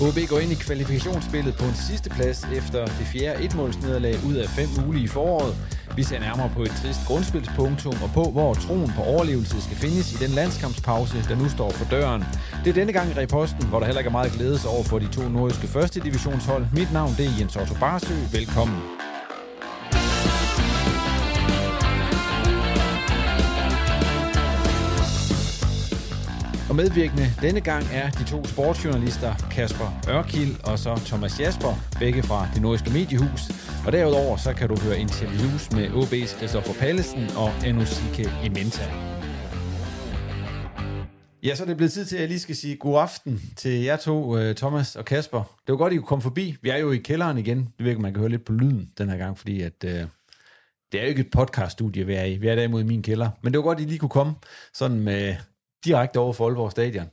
OB går ind i kvalifikationsspillet på en sidste plads efter det fjerde etmålsnederlag ud af fem mulige i foråret. Vi ser nærmere på et trist grundspilspunktum og på, hvor troen på overlevelse skal findes i den landskampspause, der nu står for døren. Det er denne gang i reposten, hvor der heller ikke er meget glædes over for de to nordiske første divisionshold. Mit navn det er Jens Otto Barsø. Velkommen. Og medvirkende denne gang er de to sportsjournalister Kasper Ørkild og så Thomas Jasper, begge fra det nordiske mediehus. Og derudover så kan du høre interviews med OB's Christoffer Pallesen og Anusike Ementa. Ja, så er det blevet tid til, at jeg lige skal sige god aften til jer to, øh, Thomas og Kasper. Det var godt, I kunne komme forbi. Vi er jo i kælderen igen. Det virker, man kan høre lidt på lyden den her gang, fordi at, øh, det er jo ikke et podcaststudie, vi er i. Vi er derimod i min kælder. Men det var godt, at I lige kunne komme sådan med direkte over for Aalborg Stadion.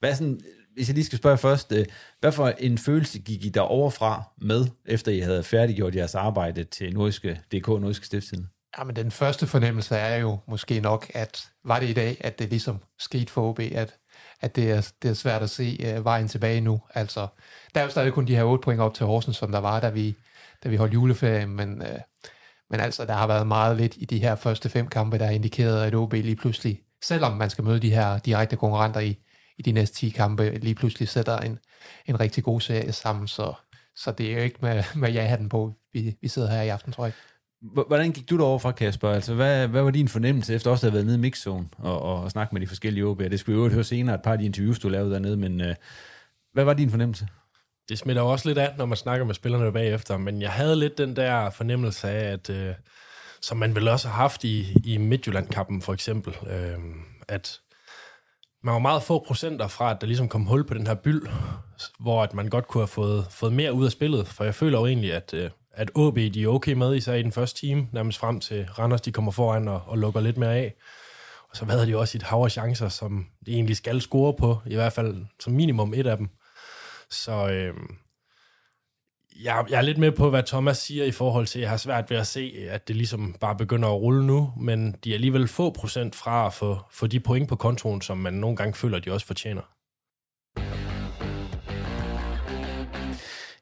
Hvad sådan, hvis jeg lige skal spørge først, øh, hvad for en følelse gik I der overfra med, efter I havde færdiggjort jeres arbejde til Nordiske DK, Nordiske Stiftstiden? Ja, men den første fornemmelse er jo måske nok, at var det i dag, at det ligesom skete for OB, at, at det, er, det er svært at se uh, vejen tilbage nu. Altså, der er jo stadig kun de her 8 point op til Horsens, som der var, da vi, da vi holdt juleferie, men, uh, men altså, der har været meget lidt i de her første fem kampe, der har indikeret, at OB lige pludselig selvom man skal møde de her direkte konkurrenter i, i de næste 10 kampe, lige pludselig sætter en, en rigtig god serie sammen. Så, så det er jo ikke med, med ja-hatten på, vi, vi sidder her i aften, tror jeg. Hvordan gik du derover fra, Kasper? Altså, hvad, hvad var din fornemmelse efter også at have været nede i mixzone og, og, og snakke med de forskellige OB'er? Det skulle vi jo høre senere, et par af de interviews, du lavede dernede, men øh, hvad var din fornemmelse? Det smitter jo også lidt af, når man snakker med spillerne bagefter, men jeg havde lidt den der fornemmelse af, at øh, som man vel også har haft i, i Midtjylland-kampen for eksempel, øh, at man var meget få procenter fra, at der ligesom kom hul på den her byld, hvor at man godt kunne have fået, fået mere ud af spillet, for jeg føler jo egentlig, at, øh, at OB de er okay med, især i den første time, nærmest frem til Randers, de kommer foran og, og lukker lidt mere af. Og så havde de også et hav af chancer, som de egentlig skal score på, i hvert fald som minimum et af dem. Så øh, jeg, jeg er lidt med på, hvad Thomas siger i forhold til, at jeg har svært ved at se, at det ligesom bare begynder at rulle nu, men de er alligevel få procent fra at få, få de point på kontoen, som man nogle gange føler, de også fortjener.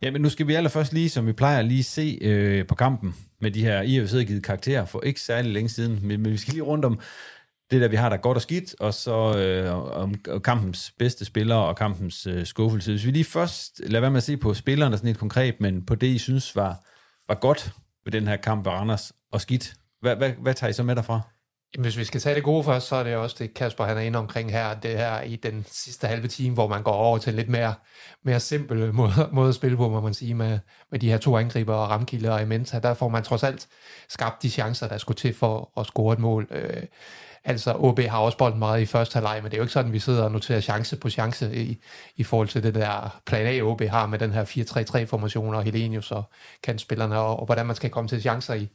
Ja, men nu skal vi allerførst lige, som vi plejer, lige se øh, på kampen med de her, I har jo givet karakterer for ikke særlig længe siden, men, men vi skal lige rundt om det der, vi har der godt og skidt, og så øh, om kampens bedste spillere og kampens øh, skuffelse. Hvis vi lige først lader være med at se på spillerne sådan helt konkret, men på det, I synes var, var godt ved den her kamp ved Randers og skidt. Hvad, hvad, hvad tager I så med derfra? Jamen, hvis vi skal tage det gode først, så er det også det, Kasper han er inde omkring her, det her i den sidste halve time, hvor man går over til lidt mere, mere simpel måde, måde at spille på, må man sige, med, med de her to angriber og Ramkilde og Imenta. Der får man trods alt skabt de chancer, der skulle til for at score et mål. Øh, Altså, OB har også bolden meget i første halvleg, men det er jo ikke sådan, vi sidder og noterer chance på chance i, i forhold til det der plan A, OB har med den her 4-3-3-formation og Helenius og kantspillerne, og, og hvordan man skal komme til chancer i,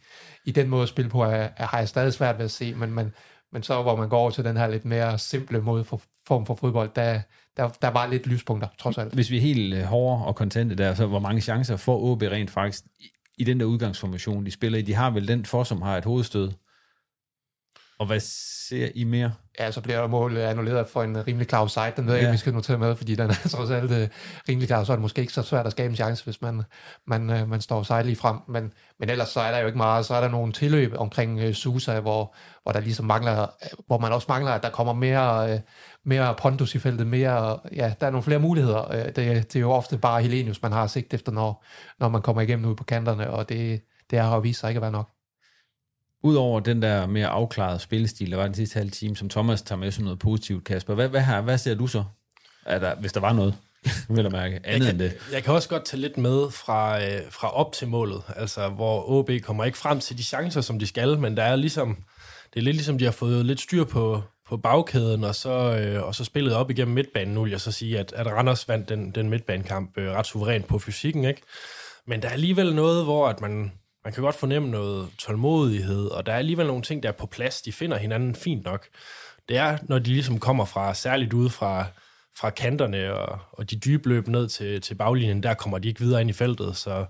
i den måde at spille på, er, er, har jeg stadig svært ved at se, men, men, men så hvor man går over til den her lidt mere simple måde for, form for fodbold, der, der, der var lidt lyspunkter, trods alt. Hvis vi er helt øh, hårde og kontente der, så hvor mange chancer får OB rent faktisk i den der udgangsformation, de spiller i? De har vel den for, som har et hovedstød. Og hvad ser I mere? Ja, så bliver der mål annulleret for en rimelig klar offside. Den ved jeg Ja. ikke, vi skal notere med, fordi den er trods alt øh, rimelig klar. Så er det måske ikke så svært at skabe en chance, hvis man, man, øh, man står offside lige frem. Men, men ellers så er der jo ikke meget. Så er der nogle tilløb omkring øh, Susa, hvor, hvor der ligesom mangler, hvor man også mangler, at der kommer mere, øh, mere pondus i feltet, mere, ja, der er nogle flere muligheder. Øh, det, det er jo ofte bare Helenius, man har sigt efter, når, når man kommer igennem ud på kanterne, og det, det har jo vist sig ikke at være nok. Udover den der mere afklarede spillestil, der var den sidste halve time, som Thomas tager med som noget positivt, Kasper. Hvad, hvad, har, hvad ser du så? Er der, hvis der var noget, vil jeg mærke, andet jeg end kan, det. Jeg kan også godt tage lidt med fra, øh, fra op til målet, altså hvor OB kommer ikke frem til de chancer, som de skal, men der er ligesom, det er lidt ligesom, de har fået lidt styr på, på bagkæden, og så, øh, og så spillet op igennem midtbanen. Nu vil jeg så sige, at, at Randers vandt den, den midtbanekamp øh, ret suverænt på fysikken, ikke? Men der er alligevel noget, hvor at man, man kan godt fornemme noget tålmodighed, og der er alligevel nogle ting, der er på plads. De finder hinanden fint nok. Det er, når de ligesom kommer fra, særligt ude fra, fra kanterne og, og de dybe løb ned til, til baglinjen, der kommer de ikke videre ind i feltet. Så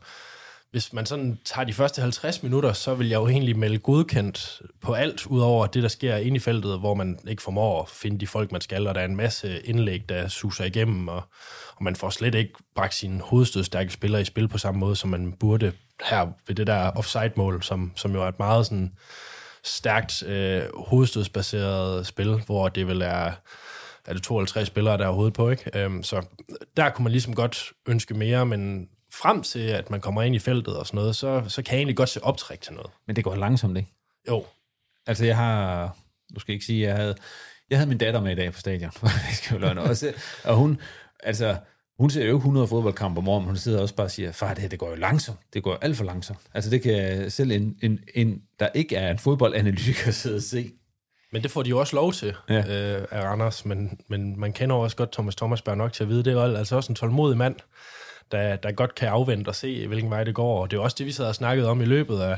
hvis man sådan tager de første 50 minutter, så vil jeg jo egentlig melde godkendt på alt, udover det, der sker inde i feltet, hvor man ikke formår at finde de folk, man skal, og der er en masse indlæg, der suser igennem, og, og man får slet ikke bragt sine hovedstødstærke spillere i spil på samme måde, som man burde her ved det der offside-mål, som, som jo er et meget sådan stærkt øh, hovedstødsbaseret spil, hvor det vil er er det 52 spillere, der er hovedet på, ikke? Øhm, så der kunne man ligesom godt ønske mere, men frem til, at man kommer ind i feltet og sådan noget, så, så kan jeg egentlig godt se optræk til noget. Men det går langsomt, ikke? Jo. Altså, jeg har... Du skal ikke sige, jeg havde... Jeg havde min datter med i dag på stadion. det skal jo løgn. Også, og hun... Altså, hun ser jo ikke 100 fodboldkampe om morgenen, men hun sidder også bare og siger, far, det her, det går jo langsomt. Det går alt for langsomt. Altså, det kan selv en, en, en der ikke er en fodboldanalytiker sidde og se. Men det får de jo også lov til Ja. øh, af Randers, men, men man kender jo også godt Thomas Thomasberg nok til at vide, det er altså også en tålmodig mand, der, der godt kan afvente og se, hvilken vej det går. Og det er jo også det, vi sad og snakkede om i løbet af,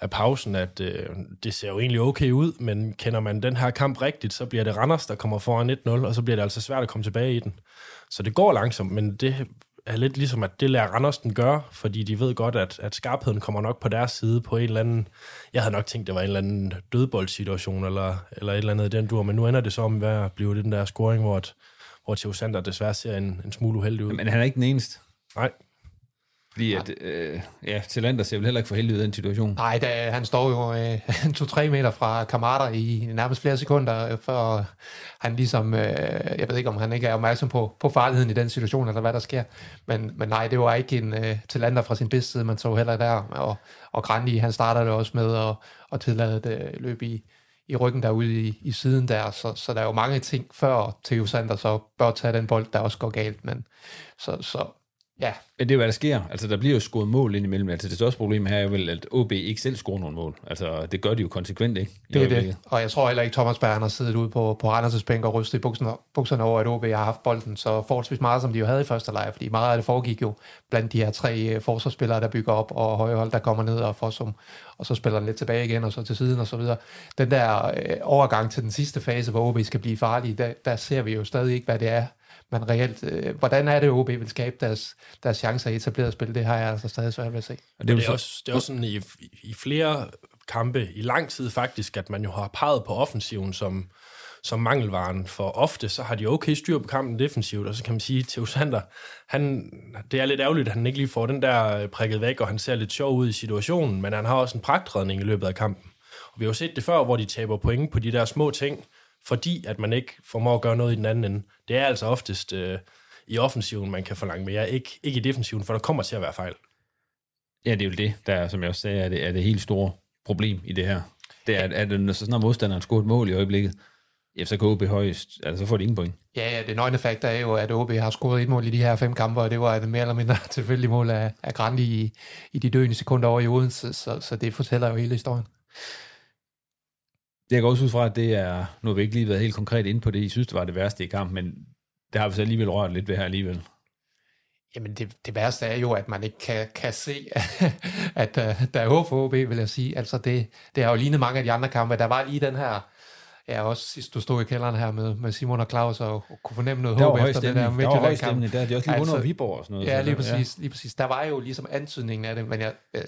af pausen, at øh, det ser jo egentlig okay ud, men kender man den her kamp rigtigt, så bliver det Randers, der kommer foran 1-0, og så bliver det altså svært at komme tilbage i den. Så det går langsomt, men det er lidt ligesom, at det lærer Randers den gør, fordi de ved godt, at, at skarpheden kommer nok på deres side på en eller anden... Jeg havde nok tænkt, det var en eller anden dødboldsituation, eller, eller et eller andet i den dur, men nu ender det så om at blive den der scoring, hvor, et, hvor Theo Sander desværre ser en, en smule uheldig ud. Men han er ikke den eneste. Nej. Fordi at, øh, ja, Talander ser vel heller ikke for heldig ud i den situation. Nej, da, han står jo øh, to-tre meter fra Kamada i nærmest flere sekunder, øh, før han ligesom, øh, jeg ved ikke om han ikke er opmærksom på, på farligheden i den situation, eller hvad der sker, men, men nej, det var ikke en øh, Talander fra sin bedste side, man så heller der, og, og Grandi, han starter det også med at, at tillade det løb i, i ryggen derude i, i siden der, så, så der er jo mange ting før Theo Sander så bør tage den bold, der også går galt, men så, så ja, Men det er jo, hvad der sker. Altså, der bliver jo scoret mål ind imellem. Altså, det største problem her er vel, at OB ikke selv scorer nogen mål. Altså, det gør de jo konsekvent, ikke? I Det er øjeblikket. det. Og jeg tror heller ikke, Thomas Berg har siddet ude på, på Randers' bænk og rystet i bukserne, bukserne over, at OB har haft bolden så forholdsvis meget, som de jo havde i første leje, fordi meget af det foregik jo blandt de her tre øh, forsvarsspillere, der bygger op, og højhold, der kommer ned og får som, og så spiller den lidt tilbage igen, og så til siden og så videre. Den der øh, overgang til den sidste fase, hvor OB skal blive farlige, der, der ser vi jo stadig ikke, hvad det er, men reelt, øh, hvordan er det, OB vil skabe deres, deres chancer i etableret spil, det har jeg altså stadig svært ved at se. Og det, er det, er også, det er også sådan i, i flere kampe, i lang tid faktisk, at man jo har peget på offensiven som, som mangelvaren. For ofte, så har de okay styr på kampen defensivt, og så kan man sige, Theo Sander, han, det er lidt ærgerligt, at han ikke lige får den der øh, prikket væk, og han ser lidt sjov ud i situationen, men han har også en pragtredning i løbet af kampen. Og vi har jo set det før, hvor de taber point på de der små ting, fordi at man ikke formår at gøre noget i den anden ende. Det er altså oftest øh, i offensiven, man kan forlange mere, ikke, ikke i defensiven, for der kommer til at være fejl. Ja, det er jo det, der, er, som jeg også sagde, er det, er det helt store problem i det her. Det er, at, at når så snart modstanderen scorer et mål i øjeblikket, ja, så kan OB højst, altså så får de ingen point. Ja, ja, det nøgne fakt er jo, at OB har scoret et mål i de her fem kampe, og det var et mere eller mindre tilfældigt mål af, af Grandi i, i de døende sekunder over i Odense, så, så det fortæller jo hele historien. Det går også ud fra, at det er, nu har vi ikke lige været helt konkret inde på det, I synes, det var det værste i kampen, men det har vi så alligevel rørt lidt ved her alligevel. Jamen det, det værste er jo, at man ikke kan, kan se, at uh, der er håb for OB, vil jeg sige. Altså det, det har jo lignet mange af de andre kampe. Der var lige den her Ja, også sidst du stod i kælderen her med, med Simon og Claus og, og kunne fornemme noget der håb efter det der Der var høj stemning, der de også lige altså, Viborg og sådan noget. Ja, lige præcis, ja. lige præcis. Der var jo ligesom antydningen af det, men, jeg, øh,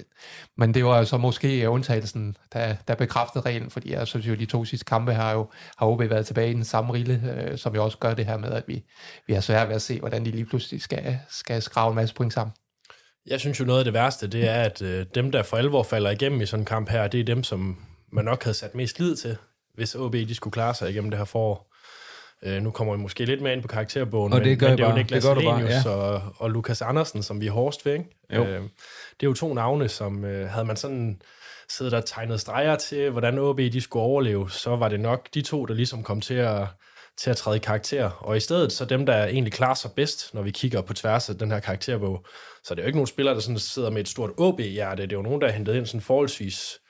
men det var jo så måske undtagelsen, der, der bekræftede reglen, fordi jeg synes jo, de to sidste kampe har jo har OB været tilbage i den samme rille, øh, som jo også gør det her med, at vi, vi har svært ved at se, hvordan de lige pludselig skal, skal skrave en masse point sammen. Jeg synes jo noget af det værste, det er, at øh, dem, der for alvor falder igennem i sådan en kamp her, det er dem, som man nok havde sat mest lid til hvis OB de skulle klare sig igennem det her forår. Øh, nu kommer vi måske lidt mere ind på karakterbogen, og det men, gør men det er jo Niklas det Helenius ja. og, og Lukas Andersen, som vi er hårdest ved. Ikke? Jo. Øh, det er jo to navne, som øh, havde man sådan siddet og tegnet streger til, hvordan OB de skulle overleve, så var det nok de to, der ligesom kom til at, til at træde i karakter. Og i stedet så dem, der egentlig klarer sig bedst, når vi kigger på tværs af den her karakterbog, så det er jo ikke nogen spillere, der sådan sidder med et stort OB-hjerte. Det er jo nogen, der er hentet ind sådan forholdsvis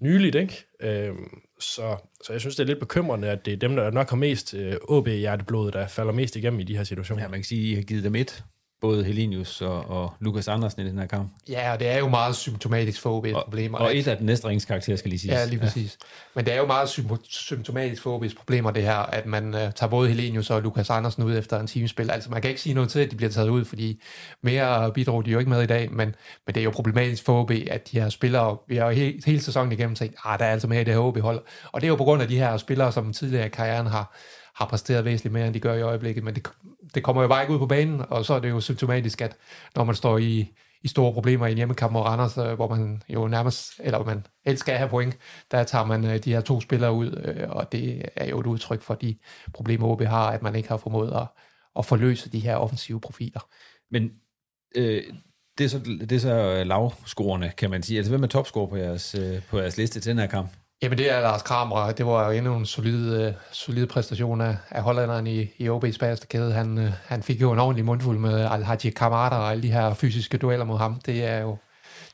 nyligt, ikke? Øhm, så, så jeg synes, det er lidt bekymrende, at det er dem, der nok har mest øh, OB-hjerteblod, der falder mest igennem i de her situationer. Ja, man kan sige, at I har givet dem et både Helinius og, og Lukas Andersen i den her kamp. Ja, og det er jo meget symptomatisk for OB's problemer. Og et af den næste ringskarakter, skal lige sige. Ja, lige præcis. Ja. Men det er jo meget symptomatisk for OB's problemer, det her, at man uh, tager både Helinius og Lukas Andersen ud efter en teamspil. Altså, man kan ikke sige noget til, at de bliver taget ud, fordi mere bidrog de jo ikke med i dag, men, men det er jo problematisk for OB, at de her spillere, vi har jo hele, hele sæsonen igennem tænkt, ah, der er altså mere i det her OB-hold. Og det er jo på grund af de her spillere, som tidligere i karrieren har, har præsteret væsentligt mere, end de gør i øjeblikket, men det, det kommer jo bare ikke ud på banen, og så er det jo symptomatisk, at når man står i, i store problemer i en hjemmekamp mod Randers, øh, hvor man jo nærmest, eller man helst skal have point, der tager man øh, de her to spillere ud, øh, og det er jo et udtryk for de problemer, OB har, at man ikke har formået at, at forløse de her offensive profiler. Men øh, det er så, det er så lavscorerne, kan man sige. Altså, hvem er topscorer på jeres, på jeres liste til den her kamp? Jamen det er Lars Kramer, det var jo endnu en solid, øh, solid præstation af, af hollanderen i, i OB's bagerste kæde. Han, øh, han fik jo en ordentlig mundfuld med Al-Haji Kamada og alle de her fysiske dueller mod ham. Det er jo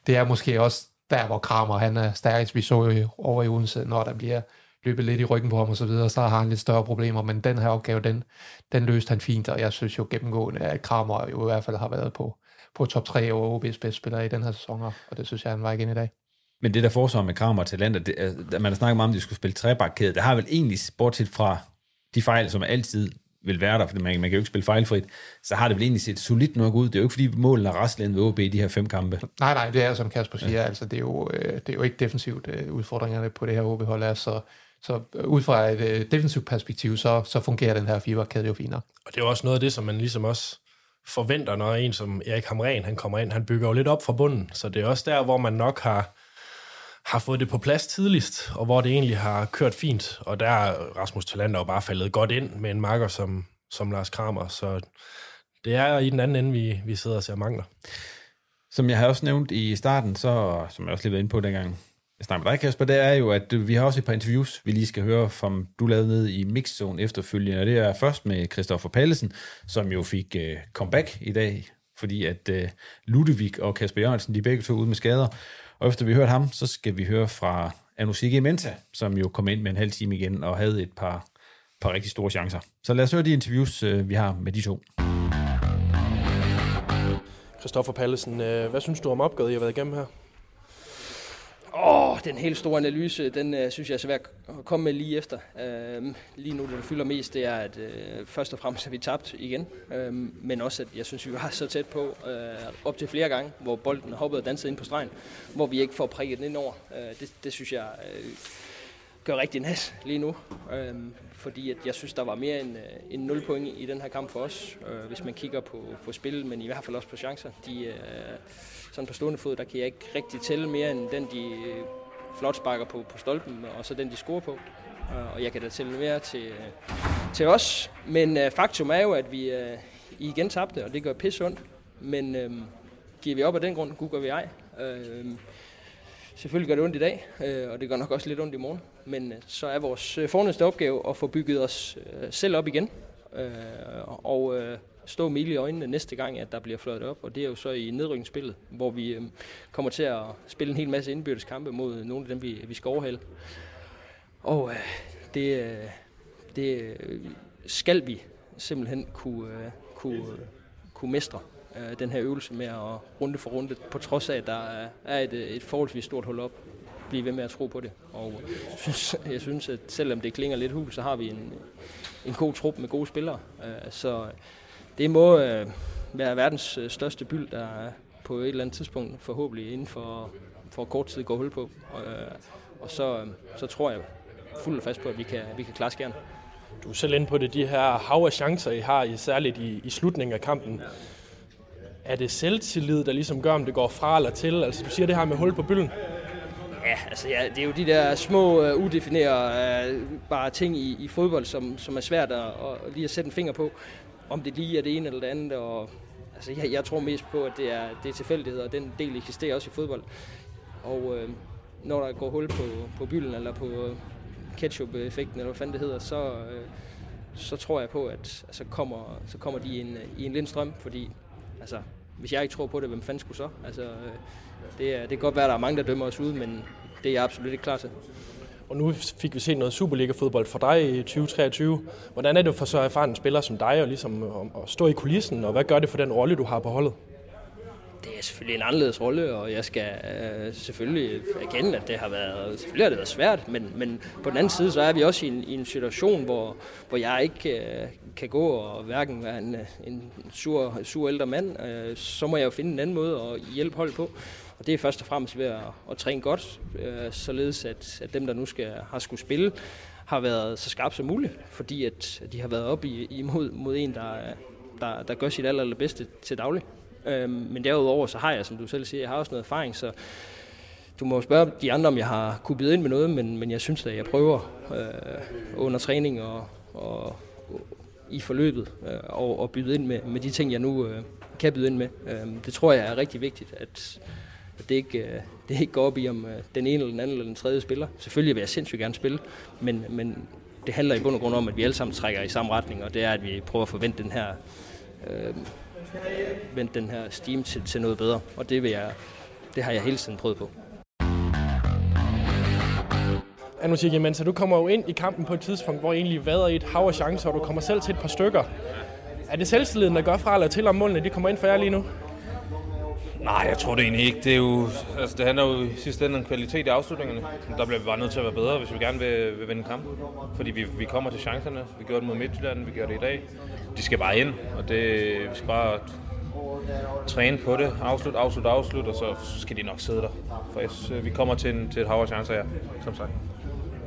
det er måske også der, hvor Kramer han er stærkest. Vi så jo over i Odense, når der bliver løbet lidt i ryggen på ham og så videre, så har han lidt større problemer, men den her opgave, den, den løste han fint, og jeg synes jo gennemgående, at Kramer jo i hvert fald har været på, på top 3 over OB's bedste spillere i den her sæson, og det synes jeg, han var igen i dag. Men det der forsvar med Kramer og Talenter, det, man har snakket meget om, at de skulle spille trebakkæde. Det har vel egentlig, bortset fra de fejl, som altid vil være der, for man, man kan jo ikke spille fejlfrit, så har det vel egentlig set solidt nok ud. Det er jo ikke, fordi målene er restlænd ved OB i de her fem kampe. Nej, nej, det er som Kasper siger, ja. altså det er, jo, øh, det er jo ikke defensivt øh, udfordringerne på det her OB-hold er, så, så ud fra et øh, defensivt perspektiv, så, så fungerer den her fiberkæde jo finere. Og det er jo også noget af det, som man ligesom også forventer, når en som Erik Hamren, han kommer ind, han bygger jo lidt op fra bunden, så det er også der, hvor man nok har, har fået det på plads tidligst, og hvor det egentlig har kørt fint. Og der er Rasmus Talander jo bare faldet godt ind med en marker som, som Lars Kramer, så det er i den anden ende, vi, vi sidder og ser mangler. Som jeg har også nævnt i starten, så, som jeg også lige var inde på dengang, jeg snakker med dig, Kasper, det er jo, at vi har også et par interviews, vi lige skal høre, som du lavede ned i Mixzone efterfølgende, og det er først med Christoffer Pallesen, som jo fik uh, comeback i dag, fordi at uh, Ludvig og Kasper Jørgensen, de begge to ude med skader, og efter vi hørt ham, så skal vi høre fra Anusike Menta, som jo kom ind med en halv time igen og havde et par, par rigtig store chancer. Så lad os høre de interviews, øh, vi har med de to. Christoffer Pallesen, øh, hvad synes du om opgøret, I har været igennem her? Åh, oh, den helt store analyse, den øh, synes jeg er svær at komme med lige efter. Øh, lige nu, det der fylder mest, det er, at øh, først og fremmest har vi tabt igen. Øh, men også, at jeg synes, vi var så tæt på øh, op til flere gange, hvor bolden hoppede og dansede ind på stregen, hvor vi ikke får prikket den ind over. Øh, det, det synes jeg Øh, gør rigtig nas lige nu. Uh, fordi at jeg synes, der var mere end, øh, end 0 point i den her kamp for os, øh, hvis man kigger på, på spil, men i hvert fald også på chancer. De, øh, sådan på stående fod, der kan jeg ikke rigtig tælle mere end den, de øh, flot sparker på, på stolpen, og så den, de scorer på. Og jeg kan da tælle mere til, til os. Men øh, faktum er jo, at vi øh, igen tabte, og det gør pisse ondt. Men øh, giver vi op af den grund, gud gør vi ej. Øh, selvfølgelig gør det ondt i dag, øh, og det gør nok også lidt ondt i morgen. Men øh, så er vores øh, uh, fornæste opgave at få bygget os øh, selv op igen. Øh, og øh, stå med i øjnene næste gang, at der bliver fløjet op. Og det er jo så i nedrykningsspillet, hvor vi øh, kommer til at spille en hel masse indbyrdes kampe mod nogle af dem, vi, vi skal overhælde. Og øh, det, øh, det øh, skal vi simpelthen kunne, øh, kunne, kunne mestre øh, den her øvelse med at runde for runde, på trods af, at der øh, er, et, øh, et forholdsvis stort hold op blive ved med at tro på det. Og jeg synes, jeg synes at selvom det klinger lidt hul, så har vi en, en god trup med gode spillere. Øh, så det må øh, være verdens øh, største byld, der på et eller andet tidspunkt forhåbentlig inden for, for kort tid går hul på. Og, og så, så tror jeg fuldt og fast på, at vi kan, vi kan klare skærne. Du er selv inde på det, de her hav af chancer, I har, særligt i, i slutningen af kampen. Er det selvtillid, der ligesom gør, om det går fra eller til? Altså, du siger det her med hul på bylden. Ja, altså ja, det er jo de der små, uh, udefinerbare uh, bare ting i, i fodbold, som, som er svært at, at lige at sætte en finger på, om det lige er det ene eller det andet. Og, altså, jeg, jeg tror mest på, at det er, det er tilfældighed, og den del eksisterer også i fodbold. Og øh, når der går hul på, på bylden, eller på ketchup-effekten, eller hvad fanden det hedder, så, øh, så tror jeg på, at altså, kommer, så kommer de i en, i en lindstrøm, fordi altså, hvis jeg ikke tror på det, hvem fanden skulle så? Altså, øh, det, er, det kan godt være, at der er mange, der dømmer os ud, men det er jeg absolut ikke klar til. Og nu fik vi set noget Superliga-fodbold for dig i 2023. Hvordan er det for så erfaren spiller som dig og ligesom at stå i kulissen, og hvad gør det for den rolle, du har på holdet? Det er selvfølgelig en anderledes rolle, og jeg skal øh, selvfølgelig erkende, at det har været, selvfølgelig har det været svært, men, men på den anden side, så er vi også i en, i en situation, hvor, hvor jeg ikke øh, kan gå og hverken være en, øh, en sur, sur ældre mand, øh, så må jeg jo finde en anden måde at hjælpe holdet på. Og det er først og fremmest ved at, at træne godt, øh, således at, at dem, der nu skal, har skulle spille, har været så skarpe som muligt, fordi at de har været op i, imod mod en, der, der, der gør sit aller, allerbedste til daglig. Øh, men derudover så har jeg, som du selv siger, jeg har også noget erfaring, så du må spørge de andre, om jeg har kunne byde ind med noget, men, men jeg synes at jeg prøver øh, under træning og, og i forløbet øh, og, og byde ind med, med de ting, jeg nu øh, kan byde ind med. Øh, det tror jeg er rigtig vigtigt, at, at det ikke, øh, det det ikke går op i, om øh, den ene eller den anden eller den tredje spiller. Selvfølgelig vil jeg sindssygt gerne spille, men, men det handler i bund og grund om, at vi alle sammen trækker i samme retning, og det er, at vi prøver at forvente den her, øh, vente den her steam til, til noget bedre, og det, vil jeg, det har jeg hele tiden prøvet på. Anusik, siger, så du kommer jo ind i kampen på et tidspunkt, hvor I egentlig vader i et hav af chancer, og du kommer selv til et par stykker. Er det selvtilliden, der gør fra eller til, om målene de kommer ind for jer lige nu? Nej, jeg tror det egentlig ikke. Det, er jo, altså, det handler jo i sidste ende om kvalitet i afslutningerne. Der bliver vi bare nødt til at være bedre, hvis vi gerne vil, vil vinde kampen. Fordi vi, vi kommer til chancerne. Vi gjorde det mod Midtjylland, vi gør det i dag. De skal bare ind, og det, vi skal bare træne på det. Afslut, afslut, afslut, og så skal de nok sidde der. For vi kommer til, en, til et hav af chancer, ja, som sagt.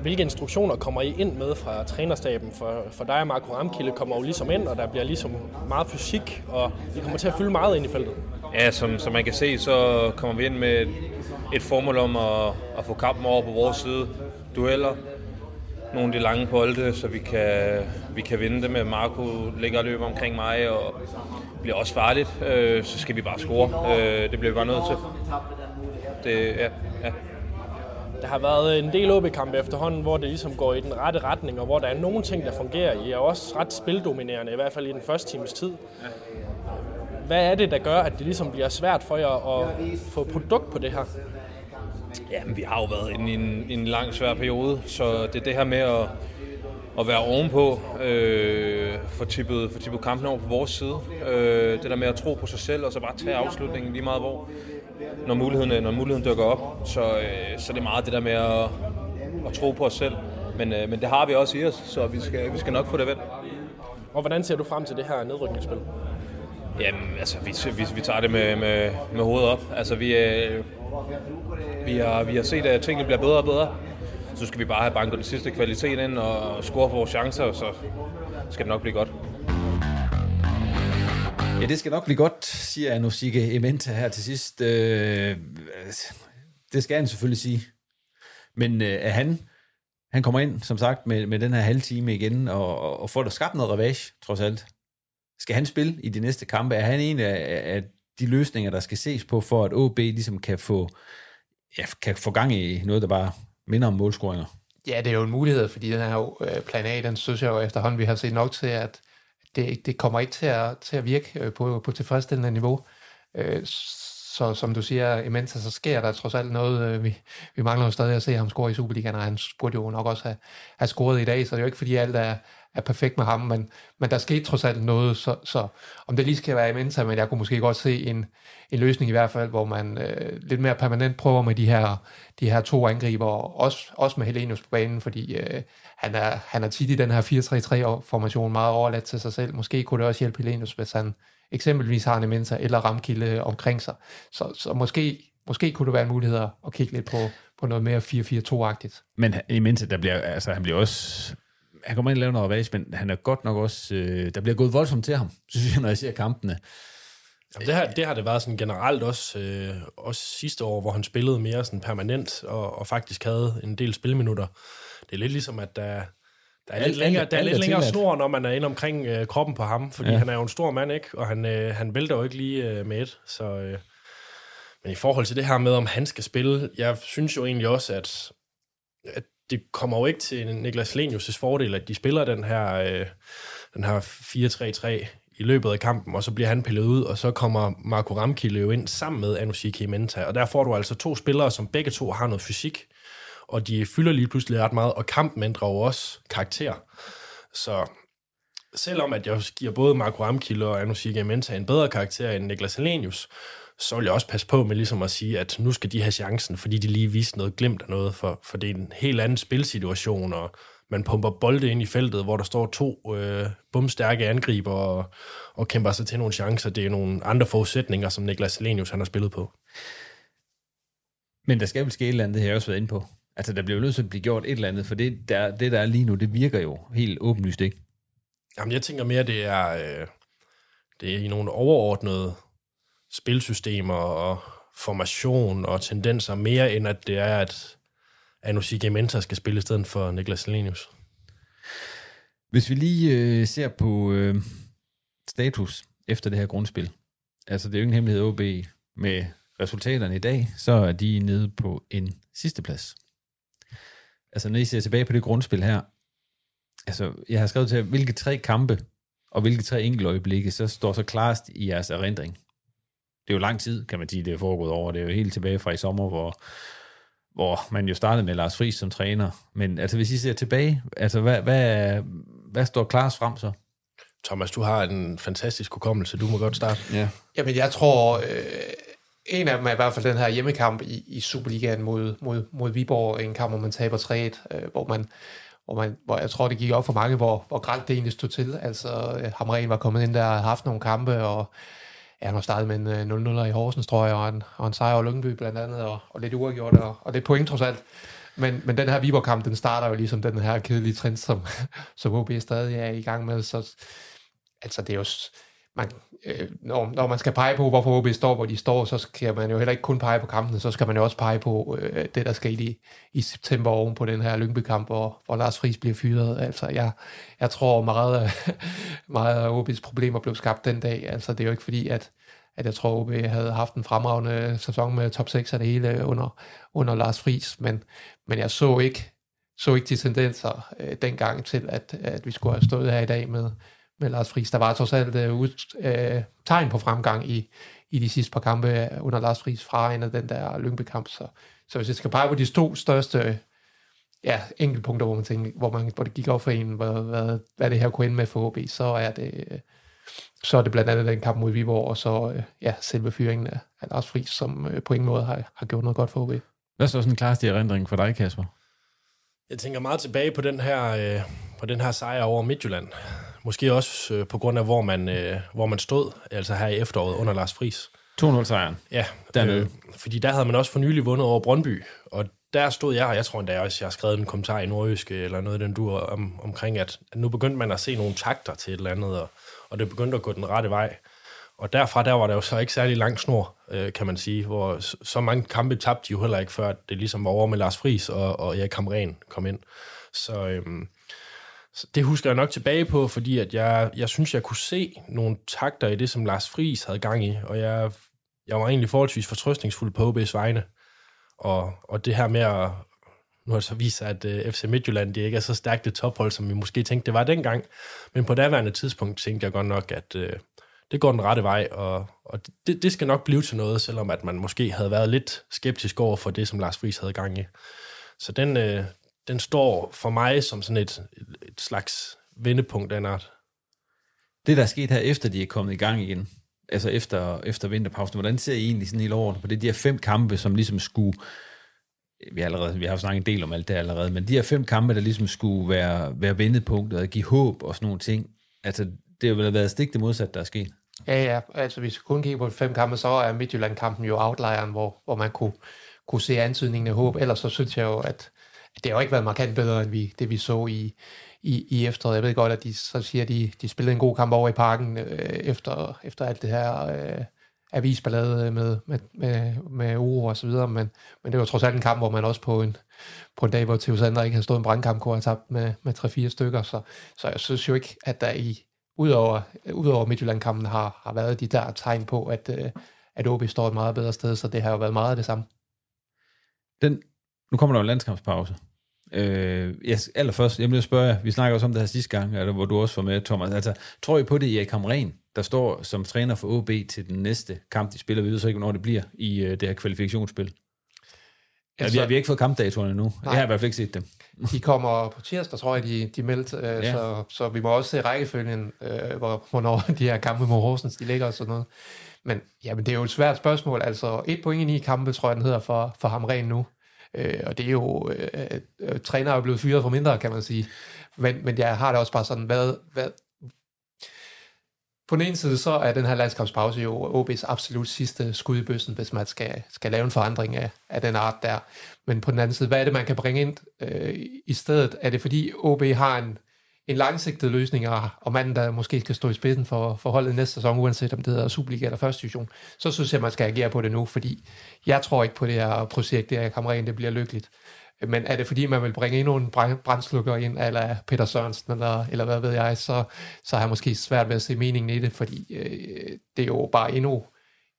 Hvilke instruktioner kommer I ind med fra trænerstaben? For, for dig og Marco Ramkilde kommer jo ligesom ind, og der bliver ligesom meget fysik, og I kommer til at fylde meget ind i feltet. Ja, som, som man kan se, så kommer vi ind med et, et formål om at, at få kampen over på vores side. Dueller, nogle af de lange bolde, så vi kan, vi kan vinde det med Marco ligger og løber omkring mig, og bliver også farligt, øh, så skal vi bare score. Øh, det bliver vi bare nødt til. Det, ja, ja. Der har været en del OB-kampe efterhånden, hvor det ligesom går i den rette retning, og hvor der er nogle ting, der fungerer. I er også ret spildominerende, i hvert fald i den første times tid. Hvad er det, der gør, at det ligesom bliver svært for jer at få produkt på det her? Jamen, vi har jo været inde i en, en lang, svær periode, så det er det her med at, at være ovenpå, øh, få tippet, få tippet kampen over på vores side. Øh, det der med at tro på sig selv, og så bare tage afslutningen lige meget hvor, når muligheden, når muligheden dykker op. Så, øh, så det er meget det der med at, at tro på os selv. Men, øh, men det har vi også i os, så vi skal, vi skal nok få det vendt. Og hvordan ser du frem til det her nedrykningsspil? Jamen, altså, vi, vi, vi tager det med, med, med hovedet op. Altså, vi, øh, vi, har, vi har set, at tingene bliver bedre og bedre. Så skal vi bare have banket den sidste kvalitet ind og score vores chancer, og så skal det nok blive godt. Ja, det skal nok blive godt, siger Anusike Ementa her til sidst. Øh, det skal han selvfølgelig sige. Men øh, er han, han kommer ind, som sagt, med, med den her halve time igen, og, og får der skabt noget revage, trods alt. Skal han spille i de næste kampe? Er han en af, af de løsninger, der skal ses på, for at OB ligesom kan få, ja, kan få gang i noget, der bare minder om målscoringer? Ja, det er jo en mulighed, fordi den her øh, plan A, den synes jeg jo efterhånden, vi har set nok til, at det, det kommer ikke til at, til at virke øh, på, på tilfredsstillende niveau. Øh, så som du siger, imens så sker der trods alt noget. Øh, vi, vi mangler jo stadig at se ham score i Superligaen, og han burde jo nok også have, have scoret i dag, så det er jo ikke fordi alt er, er perfekt med ham, men, men der skete trods alt noget, så, så om det lige skal være imens, men jeg kunne måske godt se en, en løsning i hvert fald, hvor man øh, lidt mere permanent prøver med de her, de her to angriber, også, også med Helenius på banen, fordi øh, han, er, han er tit i den her 4-3-3-formation meget overladt til sig selv. Måske kunne det også hjælpe Helenius, hvis han eksempelvis har en Mensa eller Ramkilde omkring sig. Så, så måske, måske kunne det være en mulighed at kigge lidt på, på noget mere 4-4-2-agtigt. Men imens der bliver, altså, han bliver også han kommer ind og laver noget ravage, men han er godt nok også, øh, der bliver gået voldsomt til ham, synes jeg, når jeg ser kampene. Jamen, det, har, det har det været sådan generelt også, øh, også sidste år, hvor han spillede mere sådan permanent, og, og faktisk havde en del spilminutter. Det er lidt ligesom, at der, der er lidt længere, der er lidt længere snor, når man er inde omkring øh, kroppen på ham, fordi ja. han er jo en stor mand, ikke? Og han, øh, han vælter jo ikke lige øh, med et, så... Øh, men i forhold til det her med, om han skal spille, jeg synes jo egentlig også, at, at det kommer jo ikke til Niklas Lenius' fordel, at de spiller den her, øh, den her 4-3-3 i løbet af kampen, og så bliver han pillet ud, og så kommer Marco Ramkilde jo ind sammen med Anushiki Menta, og der får du altså to spillere, som begge to har noget fysik, og de fylder lige pludselig ret meget, og kampen ændrer jo også karakter. Så selvom at jeg giver både Marco Ramkilde og Anushiki Menta en bedre karakter end Niklas Lenius, så vil jeg også passe på med ligesom at sige, at nu skal de have chancen, fordi de lige viste noget glemt af noget, for, for det er en helt anden spilsituation, og man pumper bolde ind i feltet, hvor der står to øh, bumstærke angriber og, og kæmper sig til nogle chancer. Det er nogle andre forudsætninger, som Niklas Lenius han har spillet på. Men der skal vel ske et eller andet, det har jeg også været inde på. Altså, der bliver nødt til at blive gjort et eller andet, for det der, det, der er lige nu, det virker jo helt åbenlyst, ikke? Jamen, jeg tænker mere, det er, øh, det er i nogle overordnede spilsystemer og formation og tendenser, mere end at det er, at Anusi Gementa skal spille i stedet for Niklas Selenius. Hvis vi lige øh, ser på øh, status efter det her grundspil, altså det er jo ingen hemmelighed OB med resultaterne i dag, så er de nede på en sidste plads. Altså når I ser tilbage på det grundspil her, altså jeg har skrevet til hvilke tre kampe og hvilke tre enkelte øjeblikke, så står så klarest i jeres erindring det er jo lang tid, kan man sige, det er foregået over. Det er jo helt tilbage fra i sommer, hvor, hvor man jo startede med Lars Friis som træner. Men altså, hvis I ser tilbage, altså, hvad, hvad, hvad står Klars frem så? Thomas, du har en fantastisk hukommelse. Du må godt starte. Ja. Jamen, jeg tror, øh, en af dem er i hvert fald den her hjemmekamp i, i Superligaen mod, mod, mod Viborg. En kamp, hvor man taber 3 øh, hvor man hvor, man, hvor jeg tror, det gik op for mange, hvor, hvor grælt det egentlig stod til. Altså, Hamren var kommet ind der og haft nogle kampe, og ja, han har startet med en øh, 0-0 i Horsens, tror jeg, og en, og en sejr over Lyngby blandt andet, og, og lidt uafgjort, og, og det er point trods alt. Men, men den her Viborg-kamp, den starter jo ligesom den her kedelige trend, som, som OB stadig er i gang med. Så altså, det er jo... Man, øh, når, når man skal pege på, hvorfor OB står, hvor de står, så skal man jo heller ikke kun pege på kampene, så skal man jo også pege på øh, det, der skete i, i september oven på den her Lyngby-kamp, hvor, hvor Lars Friis bliver fyret. Altså, jeg, jeg tror meget, meget af OB's problemer blev skabt den dag. Altså, det er jo ikke fordi, at, at jeg tror, OB havde haft en fremragende sæson med top 6 af det hele under, under Lars Friis, men, men jeg så ikke, så ikke de tendenser øh, dengang til, at, at vi skulle have stået her i dag med, med Lars Friis. Der var trods alt øh, ud, øh, tegn på fremgang i, i de sidste par kampe under Lars Friis fra en af den der Lyngby-kamp. Så, så hvis jeg skal pege på de to største ja, enkeltpunkter, hvor man, tænker, hvor, man, hvor det gik op for en, hvad, hvad, hvad det her kunne ende med for OB, så er det, så er det blandt andet den kamp mod Viborg, og så øh, ja, selve fyringen af, af Lars Friis, som øh, på ingen måde har, har gjort noget godt for OB. Hvad er så sådan en klareste erindring for dig, Kasper? Jeg tænker meget tilbage på den her, øh, på den her sejr over Midtjylland. Måske også øh, på grund af, hvor man, øh, hvor man stod, altså her i efteråret under Lars Friis. 2-0-sejren. Ja, dernede. Øh, fordi der havde man også for nylig vundet over Brøndby, og der stod jeg, og jeg tror endda også, jeg har skrevet en kommentar i Nordjyske, eller noget den du om, omkring, at, at nu begyndte man at se nogle takter til et eller andet, og, og det begyndte at gå den rette vej. Og derfra, der var der jo så ikke særlig lang snor, øh, kan man sige, hvor så, så mange kampe tabte de jo heller ikke, før det ligesom var over med Lars Friis og, og Erik Kamren kom ind. Så, øhm, så det husker jeg nok tilbage på, fordi at jeg, jeg synes, jeg kunne se nogle takter i det, som Lars Friis havde gang i, og jeg, jeg var egentlig forholdsvis fortrøstningsfuld på OB's vegne. Og, og det her med at, nu har det så vist sig, at øh, uh, FC Midtjylland det ikke er så stærkt et tophold, som vi måske tænkte, det var dengang. Men på daværende tidspunkt tænkte jeg godt nok, at uh, det går den rette vej, og, og det, det skal nok blive til noget, selvom at man måske havde været lidt skeptisk over for det, som Lars Friis havde gang i. Så den, øh, den står for mig som sådan et, et slags vendepunkt af en art. Det, der er sket her, efter de er kommet i gang igen, altså efter, efter vinterpausen, hvordan ser I egentlig sådan helt over på det? De her fem kampe, som ligesom skulle, vi har, allerede, vi har jo snakket en del om alt det allerede, men de her fem kampe, der ligesom skulle være, være vendepunkter og give håb og sådan nogle ting, altså det har vel været stik det modsatte, der er sket. Ja, ja, altså hvis vi kun kigger på fem kampe, så er Midtjylland-kampen jo outlieren, hvor, hvor man kunne, kunne se antydningen af håb. Ellers så synes jeg jo, at det har jo ikke været markant bedre, end vi, det vi så i, i, i efteråret. Jeg ved godt, at de så siger, at de, de spillede en god kamp over i parken øh, efter, efter alt det her øh, avisballade med, med, med, med uro og så videre, men, men det var trods alt en kamp, hvor man også på en, på en dag, hvor Theo Sander ikke har stået en brandkamp, kunne have tabt med, med 3-4 stykker, så, så jeg synes jo ikke, at der i, udover, udover Midtjylland-kampen har, har været de der tegn på, at, øh, at OB står et meget bedre sted, så det har jo været meget af det samme. Den, nu kommer der jo en landskampspause. Øh, yes, allerførst, jeg vil spørge vi snakker også om det her sidste gang, eller hvor du også var med, Thomas. Altså, tror I på det, Erik Hamren, der står som træner for OB til den næste kamp, de spiller? Vi ved så ikke, hvornår det bliver i uh, det her kvalifikationsspil. Altså, vi, har, vi har ikke fået kampdatoerne nu. Nej. Jeg har i hvert fald ikke set dem. de kommer på tirsdag, tror jeg, de, de meldte, øh, ja. så, så vi må også se rækkefølgen, øh, hvor, hvornår de her kampe mod Horsens, de ligger og sådan noget. Men jamen, det er jo et svært spørgsmål. Altså, et point i ni kampe, tror jeg, den hedder for, for Hamren nu. Øh, og det er jo, øh, øh, træner er blevet fyret for mindre, kan man sige. Men, men jeg har det også bare sådan, hvad, hvad, på den ene side, så er den her landskampspause jo OB's absolut sidste skud i bøssen, hvis man skal, skal lave en forandring af, af den art der. Men på den anden side, hvad er det, man kan bringe ind øh, i stedet? Er det fordi OB har en, en langsigtet løsning, og manden, der måske skal stå i spidsen for, for holdet næste sæson, uanset om det hedder Superliga eller første division, så synes jeg, man skal agere på det nu, fordi jeg tror ikke på det her projekt, det her kammeren, det bliver lykkeligt. Men er det fordi, man vil bringe endnu en brændslukker ind, eller Peter Sørensen, eller, eller hvad ved jeg, så, så har jeg måske svært ved at se meningen i det, fordi øh, det er jo bare endnu,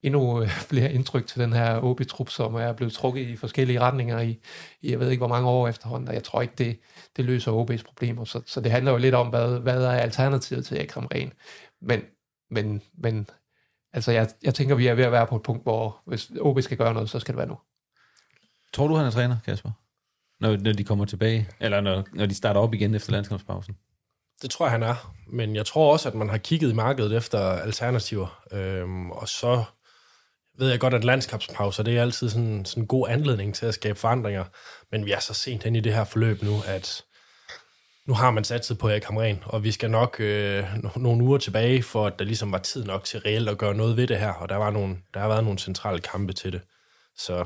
endnu øh, flere indtryk til den her OB-trup, som er blevet trukket i forskellige retninger i, i jeg ved ikke hvor mange år efterhånden, og jeg tror ikke, det, det løser OB's problemer. Så, så det handler jo lidt om, hvad, hvad er alternativet til Akram Ren. Men, men, men altså jeg, jeg tænker, vi er ved at være på et punkt, hvor hvis OB skal gøre noget, så skal det være nu. Tror du, han er træner, Kasper? Når, når de kommer tilbage? Eller når, når de starter op igen efter landskampspausen? Det tror jeg, han er. Men jeg tror også, at man har kigget i markedet efter alternativer. Øhm, og så ved jeg godt, at landskabspauser, det er altid sådan, sådan en god anledning til at skabe forandringer. Men vi er så sent hen i det her forløb nu, at nu har man satset på Erik Hamren, og vi skal nok øh, nogle uger tilbage, for at der ligesom var tid nok til reelt at gøre noget ved det her, og der, var nogle, der har været nogle centrale kampe til det. Så,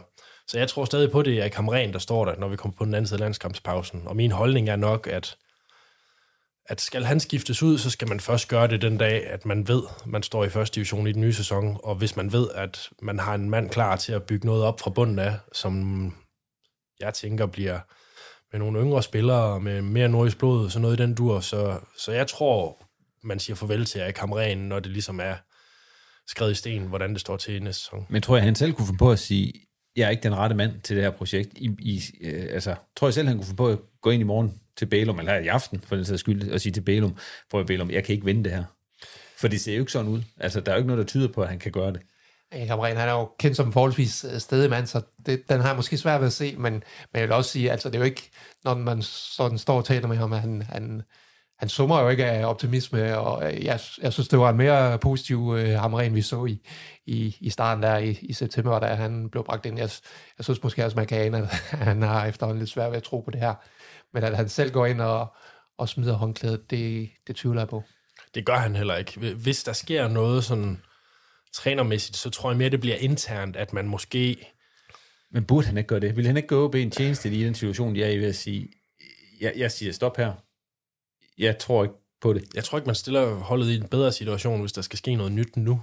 så jeg tror stadig på, det er Erik Hamren, der står der, når vi kommer på den anden side af landskampspausen. Og min holdning er nok, at at skal han skiftes ud, så skal man først gøre det den dag, at man ved, at man står i første division i den nye sæson, og hvis man ved, at man har en mand klar til at bygge noget op fra bunden af, som jeg tænker bliver med nogle yngre spillere, med mere nordisk blod, så noget i den dur, så, så jeg tror, man siger farvel til Erik Hamren, når det ligesom er skrevet i sten, hvordan det står til i næste sæson. Men tror jeg, han selv kunne få på at sige, jeg er ikke den rette mand til det her projekt. I, I, øh, altså, tror jeg selv, han kunne få på at gå ind i morgen til Bælum, eller i aften, for den sags skyld, og sige til Bælum, for Bælum, jeg kan ikke vinde det her. For det ser jo ikke sådan ud. Altså, der er jo ikke noget, der tyder på, at han kan gøre det. Ja, Kamren, han er jo kendt som en forholdsvis øh, stedig mand, så det, den har jeg måske svært ved at se, men, men jeg vil også sige, altså det er jo ikke, når man sådan står og taler med ham, at han, han, han summer jo ikke af optimisme, og øh, jeg, jeg synes, det var en mere positiv øh, uh, Hamren, vi så i, i, i starten der i, i september, da han blev bragt ind. Jeg, jeg synes måske også, man kan ane, at han har efterhånden lidt svært ved at tro på det her. Men at han selv går ind og, og smider håndklædet, det, det tvivler jeg på. Det gør han heller ikke. Hvis der sker noget sådan trænermæssigt, så tror jeg mere, det bliver internt, at man måske... Men burde han ikke gøre det? Vil han ikke gå op i en tjeneste i den situation, jeg er i ved at sige, jeg, jeg siger stop her. Jeg tror ikke på det. Jeg tror ikke, man stiller holdet i en bedre situation, hvis der skal ske noget nyt nu.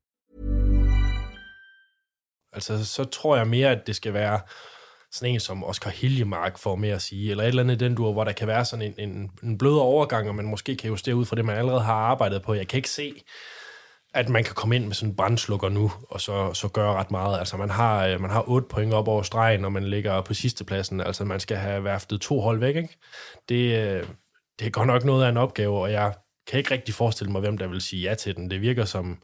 Altså, så tror jeg mere, at det skal være sådan en som Oscar Hiljemark får med at sige, eller et eller andet den dur, hvor der kan være sådan en, en, en blødere overgang, og man måske kan justere ud fra det, man allerede har arbejdet på. Jeg kan ikke se, at man kan komme ind med sådan en brændslukker nu, og så, så gøre ret meget. Altså, man har, øh, man har 8 point op over stregen, når man ligger på sidste pladsen. Altså, man skal have værftet to hold væk, ikke? Det, øh, det er godt nok noget af en opgave, og jeg kan ikke rigtig forestille mig, hvem der vil sige ja til den. Det virker som,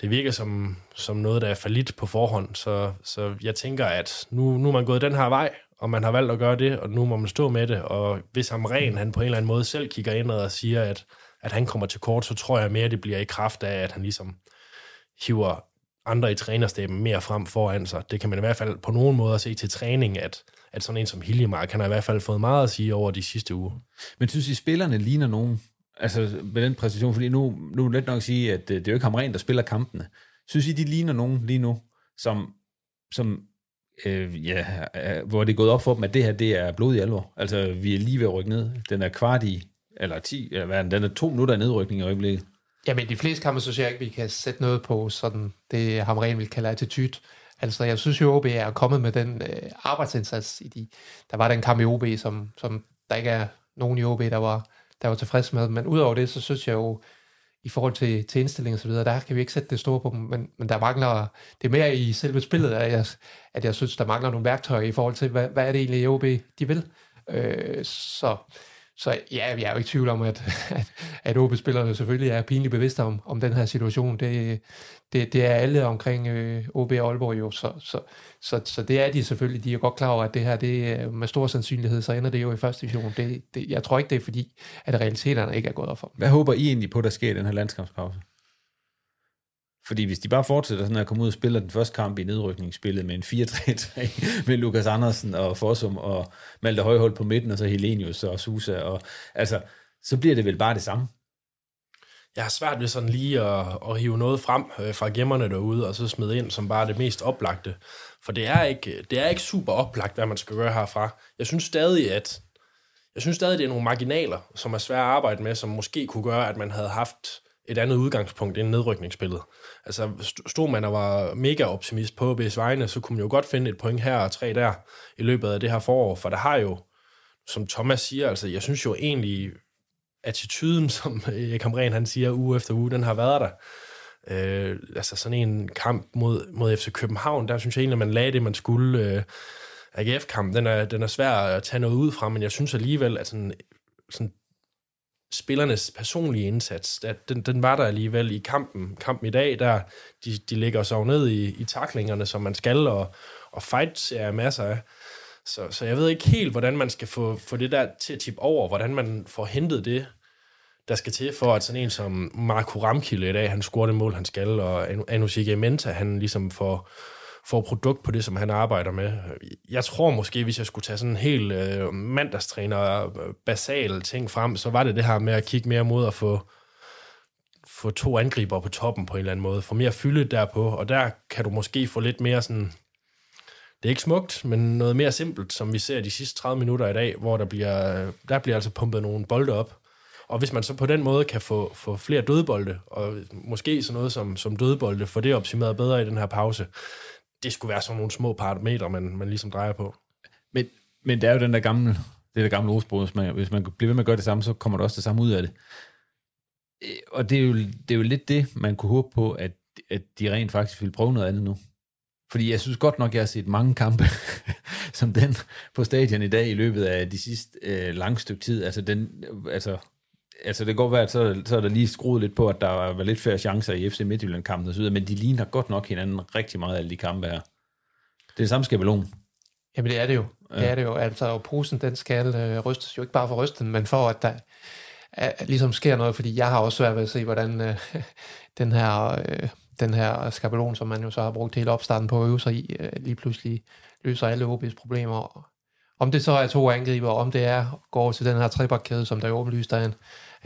det virker som, som noget, der er falit på forhånd, så, så jeg tænker, at nu, nu er man gået den her vej, og man har valgt at gøre det, og nu må man stå med det, og hvis Amren, han på en eller anden måde selv kigger ind og siger, at, at han kommer til kort, så tror jeg mere, det bliver i kraft af, at han ligesom hiver andre i trænerstaben mere frem foran sig. Det kan man i hvert fald på nogen måde se til træning, at, at sådan en som Hiljemark, han har i hvert fald fået meget at sige over de sidste uger. Men synes I, spillerne ligner nogen? Altså med den præcision, fordi nu, nu er det let nok at sige, at øh, det er jo ikke Hamren, der spiller kampene. Synes I, de ligner nogen lige nu, som, som øh, ja, hvor det er gået op for dem, at det her, det er blodig alvor. Altså, vi er lige ved at rykke ned. Den er kvart i, eller 10, eller hvad den, er to minutter af nedrykning i øjeblikket. Jamen, de fleste kampe, så synes jeg ikke, vi kan sætte noget på sådan det, Hamren vil kalde attitude. Altså, jeg synes jo, OB er kommet med den øh, arbejdsindsats i de... Der var den kamp i OB, som, som der ikke er nogen i OB, der var, der var tilfreds med. Men udover det, så synes jeg jo, i forhold til, til indstilling og så videre, der kan vi ikke sætte det store på dem, men, men der mangler, det er mere i selve spillet, at jeg, at jeg synes, der mangler nogle værktøjer i forhold til, hvad, hvad er det egentlig OB, de vil. Øh, så, så ja, jeg er jo ikke i tvivl om, at, at, at OB-spillerne selvfølgelig er pinligt bevidste om, om den her situation. Det, det, det er alle omkring øh, OB og Aalborg jo, så, så, så, så det er de selvfølgelig. De er godt klar over, at det her, det øh, med stor sandsynlighed, så ender det jo i første division. Det, det, jeg tror ikke, det er fordi, at realiteterne ikke er gået op for dem. Hvad håber I egentlig på, der sker i den her landskampspause? Fordi hvis de bare fortsætter sådan at komme ud og spiller den første kamp i nedrykningsspillet med en 4-3-3 med Lukas Andersen og Fossum og Malte Højhold på midten, og så Helenius og Susa, og, altså, så bliver det vel bare det samme. Jeg har svært ved sådan lige at, at hive noget frem øh, fra gemmerne derude, og så smide ind som bare det mest oplagte. For det er ikke, det er ikke super oplagt, hvad man skal gøre herfra. Jeg synes stadig, at jeg synes stadig, det er nogle marginaler, som er svære at arbejde med, som måske kunne gøre, at man havde haft et andet udgangspunkt end nedrykningsspillet. Altså, stod man og var mega optimist på OB's vegne, så kunne man jo godt finde et point her og tre der i løbet af det her forår, for der har jo, som Thomas siger, altså, jeg synes jo egentlig, attituden, som Erik Hamren han siger uge efter uge, den har været der. Øh, altså sådan en kamp mod, mod FC København, der synes jeg egentlig, at man lagde det, man skulle. Øh, AGF-kampen, den er, den er svær at tage noget ud fra, men jeg synes alligevel, at sådan, sådan spillernes personlige indsats, at den, den var der alligevel i kampen. Kampen i dag, der de, de ligger så ned i, i taklingerne, som man skal, og, og fights er masser af. Så, så jeg ved ikke helt, hvordan man skal få, få det der til at tippe over, hvordan man får hentet det, der skal til for, at sådan en som Marco Ramkilde i dag, han scorer det mål, han skal, og Anusik Menta, han ligesom får, får produkt på det, som han arbejder med. Jeg tror måske, hvis jeg skulle tage sådan en helt øh, mandagstræner øh, basal ting frem, så var det det her med at kigge mere mod at få, få to angriber på toppen på en eller anden måde, få mere fylde derpå, og der kan du måske få lidt mere sådan, det er ikke smukt, men noget mere simpelt, som vi ser de sidste 30 minutter i dag, hvor der bliver, der bliver altså pumpet nogle bolde op, og hvis man så på den måde kan få, få flere dødbolde, og måske sådan noget som, som dødbolde, få det optimeret bedre i den her pause, det skulle være sådan nogle små parametre, man, man ligesom drejer på. Men, men det er jo den der gamle, det der gamle ordsprog, hvis man, hvis man bliver ved med at gøre det samme, så kommer der også det samme ud af det. Øh, og det er jo, det er jo lidt det, man kunne håbe på, at, at de rent faktisk vil prøve noget andet nu. Fordi jeg synes godt nok, jeg har set mange kampe, som den på stadion i dag i løbet af de sidste øh, lange stykke tid. Altså, den, altså altså det kan godt være, at så, så er der lige skruet lidt på, at der var lidt færre chancer i FC Midtjylland-kampen osv., men de ligner godt nok hinanden rigtig meget, alle de kampe her. Det er det samme skabelon. Jamen det er det jo. Ja. Det er det jo. Altså, og posen, den skal øh, rystes jo ikke bare for rysten, men for at der at, ligesom sker noget, fordi jeg har også svært ved at se, hvordan øh, den her... Øh, den her skabelon, som man jo så har brugt hele opstarten på at øve sig i, øh, lige pludselig løser alle OB's problemer. Om det så er to angriber, om det er går til den her trebakkæde, som der er åbenlyst er en,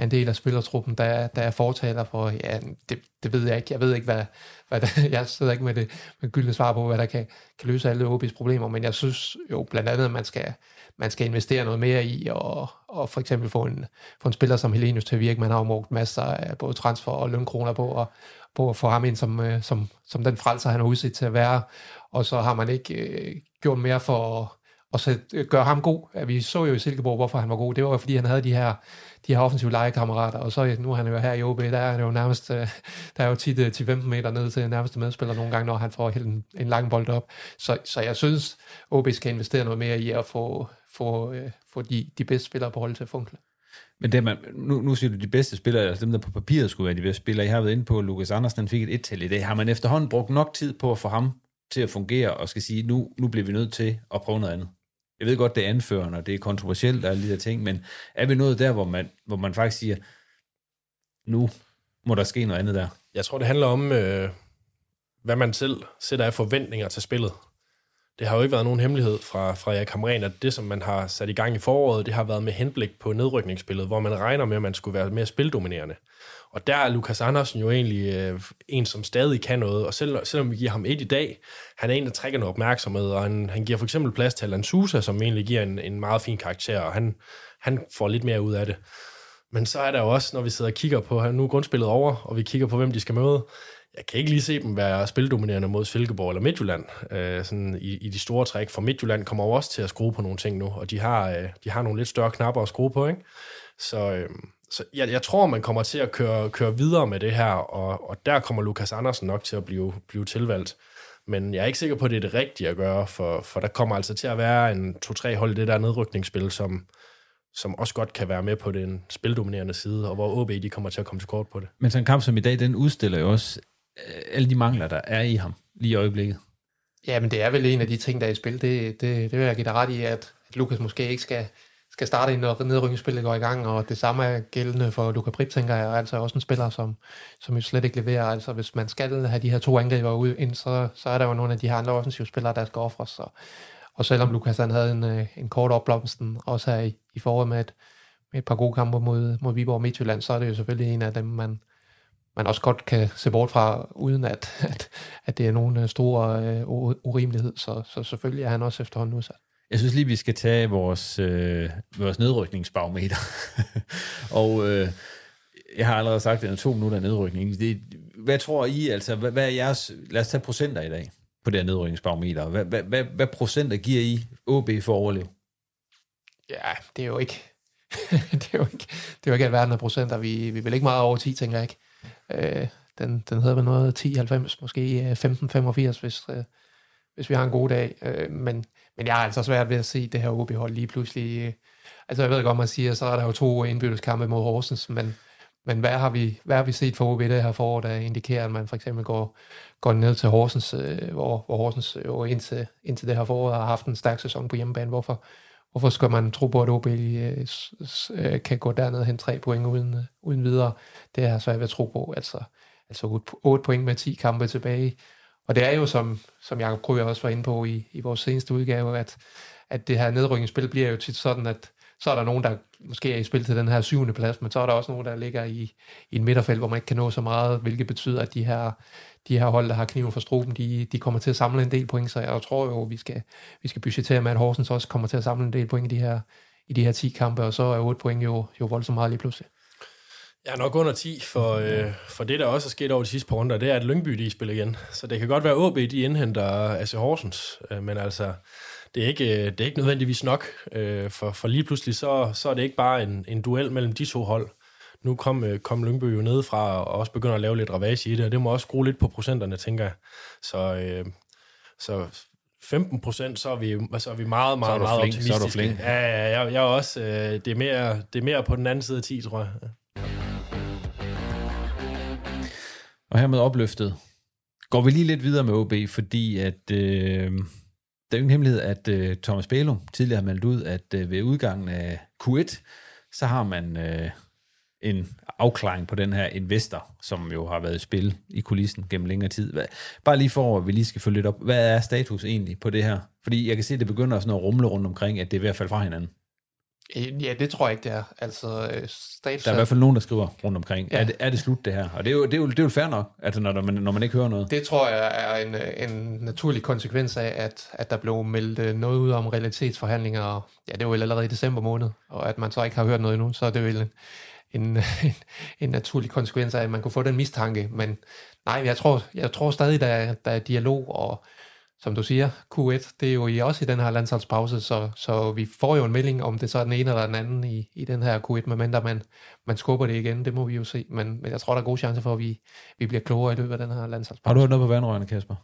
er en del af spillertruppen, der, der er fortaler for, ja, det, det ved jeg ikke. Jeg ved ikke, hvad, hvad der, jeg sidder ikke med det med gyldne svar på, hvad der kan, kan løse alle OB's problemer, men jeg synes jo blandt andet, at man skal, man skal investere noget mere i, og, og for eksempel få en, få en spiller som Helenius til at virke. Man har jo brugt masser af både transfer og lønkroner på, og, på at få ham ind som, øh, som, som den frelser, han har udsigt til at være. Og så har man ikke øh, gjort mere for at, at øh, gøre ham god. Vi så jo i Silkeborg, hvorfor han var god. Det var fordi, han havde de her, de her offensive legekammerater, og så nu er han jo her i OB, der er det jo nærmest, øh, der er jo 10-15 øh, meter ned til nærmeste medspiller nogle gange, når han får helt en, en lang bold op. Så, så jeg synes, OB skal investere noget mere i at få, få, øh, få de, de bedste spillere på holdet til at funkle. Men det, man, nu, nu siger du, de bedste spillere, altså dem, der på papiret skulle være de bedste spillere. I har været inde på, at Lukas Andersen fik et et-tal i dag. Har man efterhånden brugt nok tid på at få ham til at fungere, og skal sige, nu, nu bliver vi nødt til at prøve noget andet? Jeg ved godt, det er anførende, og det er kontroversielt og alle de der ting, men er vi nået der, hvor man, hvor man faktisk siger, nu må der ske noget andet der? Jeg tror, det handler om, øh, hvad man selv sætter af forventninger til spillet det har jo ikke været nogen hemmelighed fra, fra Erik Hamren, at det, som man har sat i gang i foråret, det har været med henblik på nedrykningsspillet, hvor man regner med, at man skulle være mere spildominerende. Og der er Lukas Andersen jo egentlig øh, en, som stadig kan noget, og selv, selvom vi giver ham et i dag, han er en, der trækker noget opmærksomhed, og han, han giver for eksempel plads til Alan Sousa, som egentlig giver en, en meget fin karakter, og han, han får lidt mere ud af det. Men så er der jo også, når vi sidder og kigger på, nu er grundspillet over, og vi kigger på, hvem de skal møde, jeg kan ikke lige se dem være spildominerende mod Silkeborg eller Midtjylland. Øh, sådan i, i de store træk. For Midtjylland kommer jo også til at skrue på nogle ting nu, og de har, øh, de har nogle lidt større knapper at skrue på. Ikke? Så, øh, så jeg, jeg tror, man kommer til at køre, køre videre med det her, og, og der kommer Lukas Andersen nok til at blive, blive tilvalgt. Men jeg er ikke sikker på, at det er det rigtige at gøre, for, for der kommer altså til at være en to-tre hold i det der nedrykningsspil, som, som også godt kan være med på den spildominerende side, og hvor OB de kommer til at komme til kort på det. Men sådan en kamp som i dag, den udstiller jo også Øh, alle de mangler, der er i ham lige i øjeblikket. Ja, men det er vel en af de ting, der er i spil. Det, det, det vil jeg give dig ret i, at, at Lukas måske ikke skal, skal starte, når nedrykningsspillet går i gang, og det samme er gældende for Luka Prip, tænker jeg, altså også en spiller, som, som jo slet ikke leverer. Altså hvis man skal have de her to angriber ud ind, så, så er der jo nogle af de her andre offensive spillere, der skal ofres. Og, og selvom Lukas han havde en, øh, en kort opblomsten, også her i, i foråret med et, med et par gode kampe mod, mod Viborg og Midtjylland, så er det jo selvfølgelig en af dem, man, man også godt kan se bort fra, uden at, at, at det er nogen øh, store øh, urimelighed. Så, så selvfølgelig er han også efterhånden udsat. Jeg synes lige, vi skal tage vores, øh, vores nedrykningsbarometer. og øh, jeg har allerede sagt, at det er to minutter af nedrykning. Det, hvad tror I, altså, hvad, hvad er jeres, lad os tage procenter i dag på det her nedrykningsbarometer. Hvad, hvad, hvad, hvad procenter giver I OB for at overleve? Ja, det er jo ikke, det er jo ikke, det er jo ikke alverden af procenter. Vi, vi vil ikke meget over 10, tænker jeg ikke. Øh, den, den hedder vel noget 10-90, måske øh, 15-85, hvis, øh, hvis vi har en god dag. Øh, men, men jeg har altså svært ved at se det her OB-hold lige pludselig. Øh, altså jeg ved godt, man siger, så er der jo to indbytteskampe mod Horsens, men, men hvad har vi, hvad har vi set for OB det her forår, der indikerer, at man for eksempel går, går ned til Horsens, øh, hvor, hvor Horsens jo indtil, indtil det her forår har haft en stærk sæson på hjemmebane. Hvorfor, hvorfor skal man tro på, at OB øh, øh, kan gå derned og hente tre point uden, øh, uden videre? Det har så svært ved at tro på. Altså, altså 8 point med 10 kampe tilbage. Og det er jo, som, som Jacob Krøger også var inde på i, i vores seneste udgave, at, at det her nedrykningsspil bliver jo tit sådan, at så er der nogen, der måske er i spil til den her syvende plads, men så er der også nogen, der ligger i, i en midterfelt, hvor man ikke kan nå så meget, hvilket betyder, at de her de her hold, der har kniven for struben, de, de kommer til at samle en del point, så jeg tror jo, vi skal, vi skal budgetere med, at Horsens også kommer til at samle en del point i de her, i de her 10 kampe, og så er 8 point jo, jo voldsomt meget lige pludselig. Jeg er nok under 10, for, øh, for det, der også er sket over de sidste par runder, det er, at Lyngby de spiller igen. Så det kan godt være, at AB de indhenter AC Horsens, øh, men altså, det er ikke, øh, det er ikke nødvendigvis nok, øh, for, for lige pludselig, så, så er det ikke bare en, en duel mellem de to hold nu kom, øh, kom Lyngby jo nedefra og også begynder at lave lidt ravage i det, og det må også skrue lidt på procenterne, tænker jeg. Så, øh, så 15 procent, så er vi, så er vi meget, meget, meget flink, optimistiske. Så er du flink. Ja, ja, jeg, jeg er også, øh, det, er mere, det er mere på den anden side af 10, tror jeg. Og hermed opløftet går vi lige lidt videre med OB, fordi at øh, der er jo ingen hemmelighed, at øh, Thomas Bælum tidligere har meldt ud, at øh, ved udgangen af Q1, så har man øh, en afklaring på den her investor, som jo har været i spil i kulissen gennem længere tid. Hvad, bare lige for, at vi lige skal følge lidt op. Hvad er status egentlig på det her? Fordi jeg kan se, at det begynder sådan at rumle rundt omkring, at det er ved at falde fra hinanden. Øh, Ja, det tror jeg ikke, det er. Altså, øh, status Der er i hvert fald nogen, der skriver rundt omkring. Ja. Er, det, er det slut, det her? Og det er jo, det er jo, det er jo fair nok, altså, når, der, når man ikke hører noget. Det tror jeg er en, øh, en naturlig konsekvens af, at, at der blev meldt øh, noget ud om realitetsforhandlinger. og Ja, det var vel allerede i december måned, og at man så ikke har hørt noget endnu, så er det vel en, en, en, en naturlig konsekvens af, at man kunne få den mistanke. Men nej, jeg tror, jeg tror stadig, der er, der er dialog, og som du siger, Q1, det er jo i også i den her landsholdspause, så, så vi får jo en melding, om det så er den ene eller den anden i, i den her Q1, medmindre man, man skubber det igen, det må vi jo se. Men, men jeg tror, der er gode chancer for, at vi, vi bliver klogere i løbet af den her landsholdspause. Har du noget på vandrørene, Kasper?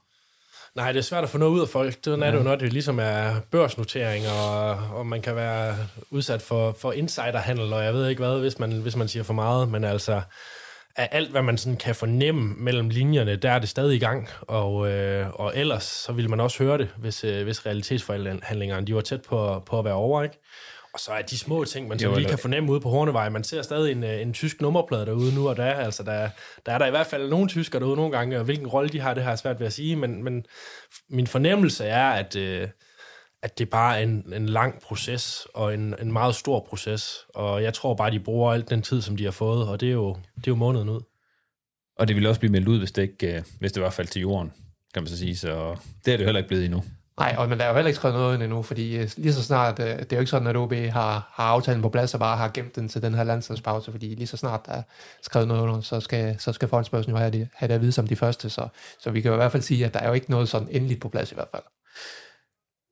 Nej, det er svært at få noget ud af folk. Det er det jo, når det ligesom er børsnotering, og, og man kan være udsat for, for insiderhandel, og jeg ved ikke hvad, hvis man, hvis man siger for meget, men altså af alt, hvad man sådan kan fornemme mellem linjerne, der er det stadig i gang, og, øh, og ellers så ville man også høre det, hvis, øh, hvis realitetsforhandlingerne de var tæt på, på at være over, ikke? Og så er de små ting, man Jo, lige kan fornemme ude på Hornevej. Man ser stadig en, øh, en tysk nummerplade derude nu og der. Altså, der, der er der i hvert fald nogle tysker derude nogle gange, og hvilken rolle de har, det har jeg svært ved at sige. Men, men min fornemmelse er, at, øh, at det bare er en, en lang proces, og en, en meget stor proces. Og jeg tror bare, de bruger alt den tid, som de har fået, og det er jo, det er jo måneden ud. Og det ville også blive meldt ud, hvis det, ikke, øh, hvis det var faldt til jorden, kan man så sige. Så det er det heller ikke blevet endnu. Nej, og men der er jo heller ikke skrevet noget ind endnu, fordi øh, lige så snart, øh, det er jo ikke sådan, at OB har, har aftalen på plads og bare har gemt den til den her landsholdspause, fordi lige så snart der er skrevet noget under, så skal, så skal fondsbørsen jo have det, have det at vide som de første, så, så vi kan jo i hvert fald sige, at der er jo ikke noget sådan endeligt på plads i hvert fald.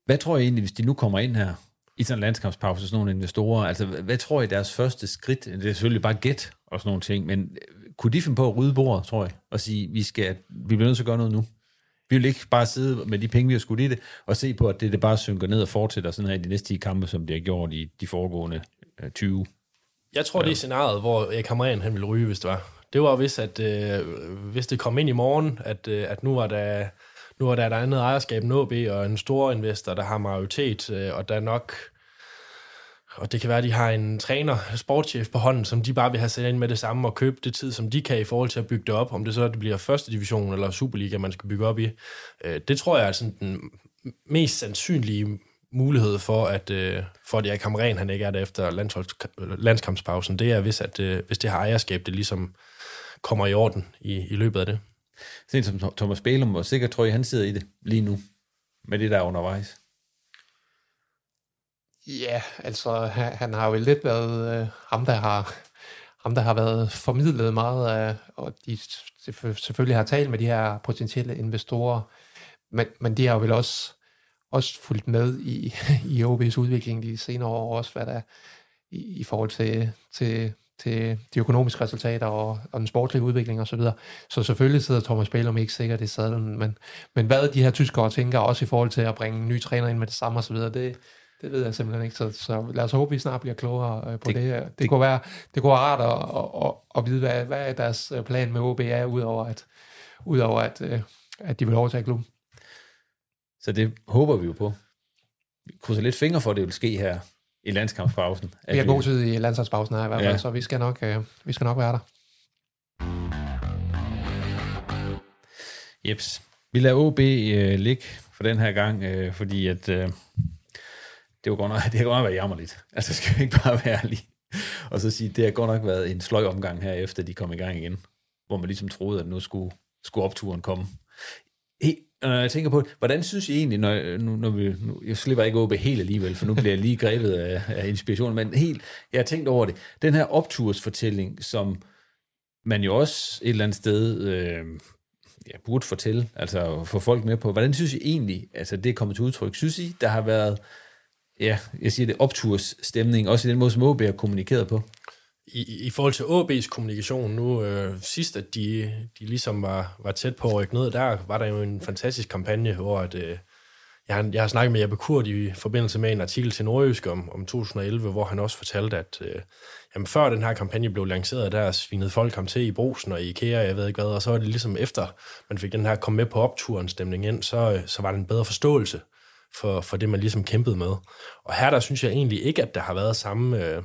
Hvad tror I egentlig, hvis de nu kommer ind her i sådan en landskampspause, sådan nogle investorer, altså hvad, tror I deres første skridt, det er selvfølgelig bare gæt og sådan nogle ting, men øh, kunne de finde på at rydde bordet, tror jeg, og sige, vi, skal, vi bliver nødt til at gøre noget nu? Vi vil ikke bare sidde med de penge, vi har skudt i det, og se på, at det, det bare synker ned og fortsætter sådan her i de næste 10 kampe, som det har gjort i de foregående øh, 20. Jeg tror, det er scenariet, hvor Erik Hamren han ville ryge, hvis det var. Det var, hvis, at, øh, hvis det kom ind i morgen, at, øh, at nu var der nu er der et andet ejerskab end OB, og en stor investor, der har majoritet, øh, og der er nok... Og det kan være, at de har en træner, sportschef på hånden, som de bare vil have sat ind med det samme og købe det tid, som de kan i forhold til at bygge det op. Om det så det bliver første division eller Superliga, man skal bygge op i. Øh, det tror jeg er sådan den mest sandsynlige mulighed for, at, øh, for at Erik Hamren, han ikke er der efter landskampspausen. Det er, hvis, at, øh, hvis det har ejerskab, det ligesom kommer i orden i, i løbet af det. Sådan som Thomas Bælum, og sikkert tror jeg, han sidder i det lige nu, med det der undervejs. Ja, altså han, han har jo lidt været øh, ham, der har ham, der har været formidlet meget af, og de selvfølgelig har talt med de her potentielle investorer, men, men de har jo vel også, også fulgt med i, i OB's udvikling de senere år, også hvad der i, i forhold til, til, til de økonomiske resultater og, og den sportslige udvikling osv. Så, videre. så selvfølgelig sidder Thomas Bælum ikke sikkert i sadlen, men, men hvad de her tyskere tænker, også i forhold til at bringe nye træner ind med det samme osv., det, det ved jeg simpelthen ikke, så, så lad os håbe, vi snart bliver klogere øh, på det. Det, det, det, kunne være, det kunne være rart at, at, at, at vide, hvad, hvad er deres øh, plan med OB er, udover at, udover at, øh, at de vil overtage klubben. Så det håber vi jo på. Vi krydser lidt fingre for, at det vil ske her i landskampspausen. Vi har god tid i landsholdspausen her i hvert fald, Ja. så vi skal, nok, øh, vi skal nok være der. Jeps. Vi lader OB øh, ligge for den her gang, øh, fordi at, øh, det var godt nok, det har godt nok været jammerligt. Altså, skal vi ikke bare være ærlige? Og så sige, det har godt nok været en sløj omgang her, efter de kom i gang igen. Hvor man ligesom troede, at nu skulle, skulle opturen komme når jeg tænker på, det, hvordan synes I egentlig, når, nu, når vi, nu, jeg slipper ikke OB helt alligevel, for nu bliver jeg lige grebet af, af inspiration, men helt, jeg har tænkt over det. Den her optursfortælling, som man jo også et eller andet sted øh, ja, burde fortælle, altså få folk med på. Hvordan synes I egentlig, altså det er kommet til udtryk? Synes I, der har været, ja, jeg siger det, optursstemning, også i den måde, som OB har kommunikeret på? I, I forhold til AB's kommunikation nu, øh, sidst at de, de ligesom var, var tæt på at rykke ned, der var der jo en fantastisk kampagne, hvor at, øh, jeg, har, jeg har snakket med Jeppe Kurt i forbindelse med en artikel til Nordjysk om, om 2011, hvor han også fortalte, at øh, jamen, før den her kampagne blev lanceret, der svinede folk ham til i brusen og i IKEA, jeg ved ikke hvad, og så var det ligesom efter, man fik den her kom med på opturen stemning ind, så, øh, så var der en bedre forståelse for, for det, man ligesom kæmpede med. Og her der synes jeg egentlig ikke, at der har været samme... Øh,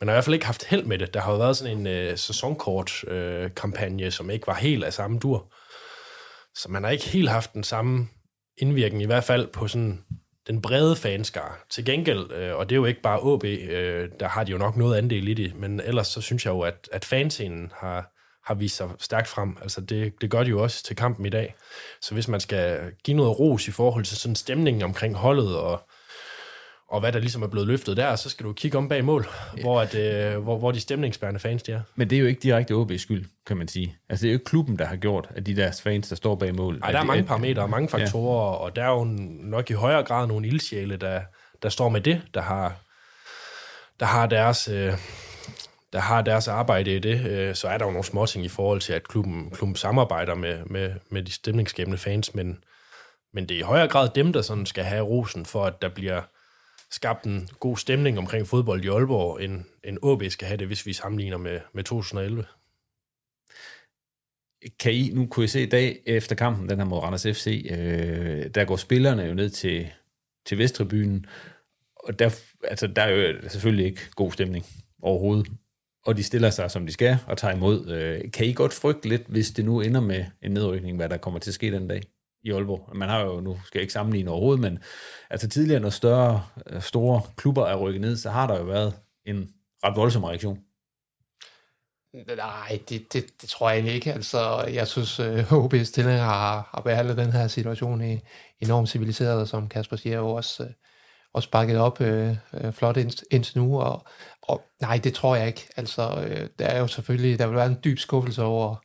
man har i hvert fald ikke haft held med det. Der har jo været sådan en øh, sæsonkort-kampagne, øh, som ikke var helt af samme dur. Så man har ikke helt haft den samme indvirkning, i hvert fald på sådan den brede fanskar. Til gengæld, øh, og det er jo ikke bare AB, øh, der har de jo nok noget andel i det, men ellers så synes jeg jo, at, at fanscenen har, har vist sig stærkt frem. Altså det, det gør de jo også til kampen i dag. Så hvis man skal give noget ros i forhold til sådan stemningen omkring holdet og, og hvad der ligesom er blevet løftet der, så skal du kigge om bag mål, ja. hvor, at, øh, hvor, hvor de stemningsbærende fans de er. Men det er jo ikke direkte OB's skyld, kan man sige. Altså det er jo ikke klubben, der har gjort, at de der fans, der står bag mål... Nej, der er de, mange parametre og mange faktorer, ja. og der er jo nok i højere grad nogle ildsjæle, der, der står med det, der har, der har deres... Øh, der har deres arbejde i det, øh, så er der jo nogle småting i forhold til, at klubben, klubben samarbejder med, med, med de stemningsskabende fans, men, men det er i højere grad dem, der sådan skal have rosen for, at der bliver skabt en god stemning omkring fodbold i Aalborg, end, end OB skal have det, hvis vi sammenligner med, med 2011. Kan I, nu kunne I se i dag efter kampen, den her mod Randers FC, øh, der går spillerne jo ned til, til Vesttribunen, og der, altså, der er jo selvfølgelig ikke god stemning overhovedet og de stiller sig, som de skal, og tager imod. Øh, kan I godt frygte lidt, hvis det nu ender med en nedrykning, hvad der kommer til at ske den dag i Aalborg? Man har jo, nu skal jeg ikke sammenligne overhovedet, men altså tidligere, når større, øh, store klubber er rykket ned, så har der jo været en ret voldsom reaktion. Nej, det, det, det tror jeg egentlig ikke. Altså, jeg synes, øh, uh, Stilling HB's tilhængere har, har behandlet den her situation i, enormt civiliseret, som Kasper siger, jo også, øh, også bakket op øh, flot ind, indtil nu, og, og nej, det tror jeg ikke. Altså, øh, der er jo selvfølgelig, der vil være en dyb skuffelse over,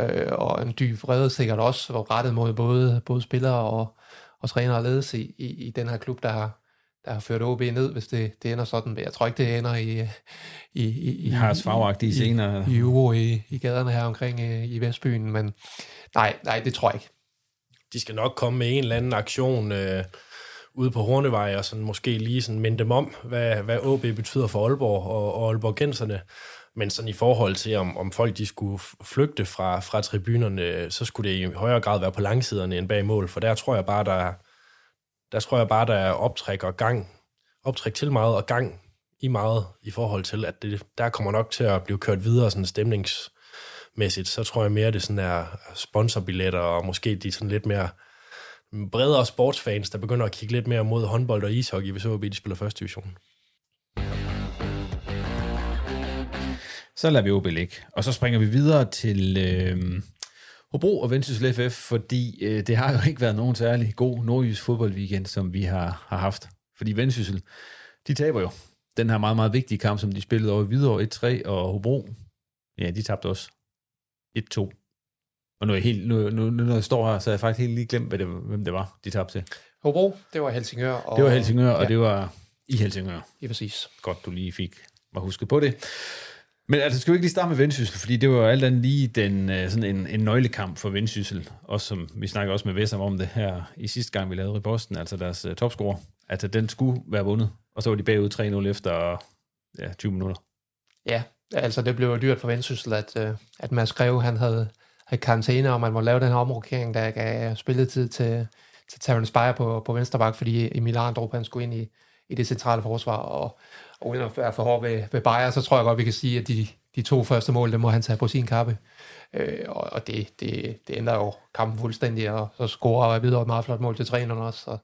øh, og en dyb vrede sikkert også, og rettet mod både, både spillere og, og trænere og ledelse i, i, i den her klub, der har, der har ført OB ned, hvis det, det ender sådan. Men jeg tror ikke, det ender i... i, i, i har farvagtige scener. I, i, uro i, i gaderne her omkring i, i Vestbyen, men nej, nej, det tror jeg ikke. De skal nok komme med en eller anden aktion... Øh ude på Hornevej, og sådan måske lige sådan minde dem om, hvad, hvad OB betyder for Aalborg og, og Aalborgenserne. Men sådan i forhold til, om, om folk de skulle flygte fra, fra tribunerne, så skulle det i højere grad være på langsiderne end bag mål, for der tror jeg bare, der, der tror jeg bare, der er optræk og gang, optræk til meget og gang i meget i forhold til, at det, der kommer nok til at blive kørt videre sådan stemningsmæssigt. Så tror jeg mere, det sådan er sponsorbilletter og måske de sådan lidt mere bredere sportsfans, der begynder at kigge lidt mere mod håndbold og ishockey, hvis OB de spiller første division. Så lader vi OB ligge. Og så springer vi videre til øh, Hobro og Vendsyssel FF, fordi øh, det har jo ikke været nogen særlig god nordjysk fodboldweekend, som vi har, har haft. Fordi Vendsyssel, de taber jo den her meget, meget vigtige kamp, som de spillede over i Hvidovre 1-3, og Hobro, ja, de tabte også 1-2 og nu, er jeg helt, nu, nu, nu, når jeg står her, så er jeg faktisk helt lige glemt, hvad det, hvem det var, de tabte til. Hobro, det var Helsingør. Og, det var Helsingør, og ja. det var i Helsingør. Ja, præcis. Godt, du lige fik mig husket på det. Men altså, skal vi ikke lige starte med Vendsyssel, fordi det var jo alt andet lige den, øh, sådan en, en nøglekamp for Vendsyssel, også som vi snakker også med Vesam om det her i sidste gang, vi lavede i Boston, altså deres uh, topscorer, altså den skulle være vundet, og så var de bagud 3-0 efter ja, 20 minutter. Ja, altså det blev jo dyrt for Vendsyssel, at, uh, at Mads Greve, han havde karantæne, og man må lave den her omrokering, der gav spilletid til, til Terence Beyer på, på venstre bak, fordi Emil Arndrup, han skulle ind i, i det centrale forsvar, og uden at være for hård ved, ved Bayern, så tror jeg godt, vi kan sige, at de, de to første mål, det må han tage på sin kappe. Øh, og og det, det, det ændrer jo kampen fuldstændig, og så scorer videre et meget flot mål til træneren også, og,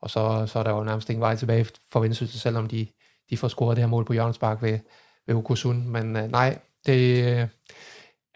og så, så er der jo nærmest ingen vej tilbage for Vendsyssel, selvom de, de får scoret det her mål på Jørgens Park ved, ved Ukosund. Men øh, nej, det, øh,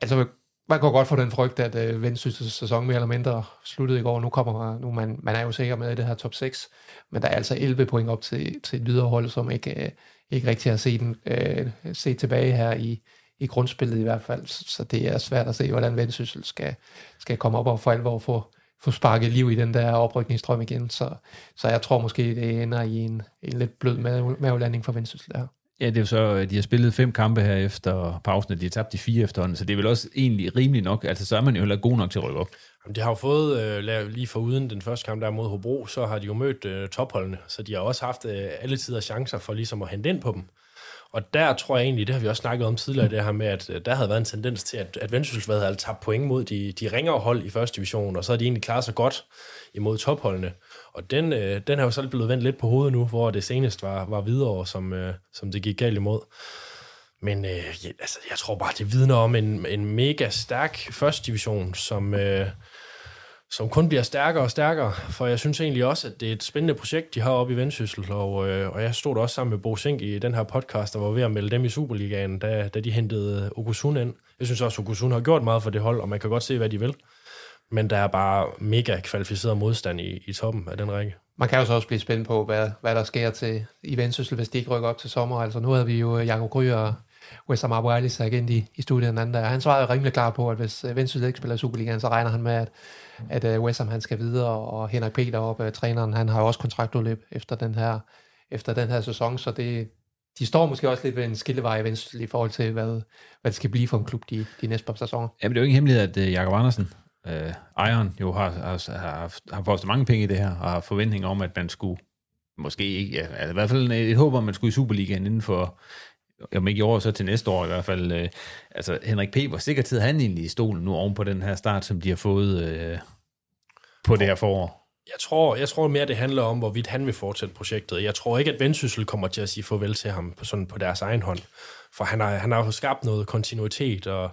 altså man går godt for den frygt, at øh, Vendsyssels sæson mere eller mindre sluttede i går. Nu kommer nu man, man er jo sikker med i det her top 6, men der er altså 11 point op til, til et videre hold, som ikke, øh, ikke rigtig har set, den, øh, set tilbage her i, i grundspillet i hvert fald. Så det er svært at se, hvordan Vendsyssel skal, skal komme op og for alvor få, få sparket liv i den der oprykningsstrøm igen. Så, så jeg tror måske, det ender i en, en lidt blød mavelanding for Vendsyssel der. Ja, det er jo så, øh, de har spillet fem kampe her efter pausen, og de har tabt de fire efterhånden, så det er vel også egentlig rimelig nok. Altså, så er man jo heller god nok til at rykke op. Jamen, de har jo fået, øh, lige for uden den første kamp der mod Hobro, så har de jo mødt øh, topholdene, så de har også haft øh, alle tider chancer for ligesom at hente ind på dem. Og der tror jeg egentlig, det har vi også snakket om tidligere, det her med, at øh, der havde været en tendens til, at, at Vendsyssel havde tabt point mod de, de ringere hold i første division, og så har de egentlig klaret sig godt imod topholdene. Og den, øh, den er jo så blevet vendt lidt på hovedet nu, hvor det senest var, var videre, som, øh, som det gik galt imod. Men øh, ja, altså, jeg tror bare, det vidner om en, en mega stærk første division, som, øh, som kun bliver stærkere og stærkere, for jeg synes egentlig også, at det er et spændende projekt, de har oppe i Vendsyssel, og, øh, og jeg stod også sammen med Bo Sink i den her podcast, og var ved at melde dem i Superligaen, da, da de hentede Okusun ind. Jeg synes også, at Okusun har gjort meget for det hold, og man kan godt se, hvad de vil. Men der er bare mega kvalificeret modstand i, i toppen af den række. Man kan jo så også blive spændt på, hvad, hvad der sker til i Vendsyssel, hvis de ikke rykker op til sommer. Altså nu havde vi jo Janko Gry og Wessam Abu Ali igen i, i studiet den anden dag. Han svarede rimelig klar på, at hvis Vendsyssel ikke spiller i Superligaen, så regner han med, at, at uh, Wessam han skal videre, og Henrik Peter op, træneren, han har jo også kontraktudløb efter den her, efter den her sæson, så det, de står måske også lidt ved en skillevej i Vendsyssel i forhold til, hvad, hvad det skal blive for en klub de, de næste par sæsoner. Jamen, det er jo ingen hemmelighed, at Jakob Andersen, øh, Iron jo har, har, har, har postet mange penge i det her, og har forventninger om, at man skulle, måske ikke, ja, altså i hvert fald et håb om, at man skulle i Superligaen inden for, om ikke i år, så til næste år i hvert fald. Øh, altså, Henrik P., hvor sikkert tid han egentlig i stolen nu oven på den her start, som de har fået øh, på det her forår? Jeg tror, jeg tror mere, det handler om, hvorvidt han vil fortsætte projektet. Jeg tror ikke, at Vendsyssel kommer til at sige farvel til ham på, sådan på deres egen hånd. For han har, han har jo skabt noget kontinuitet, og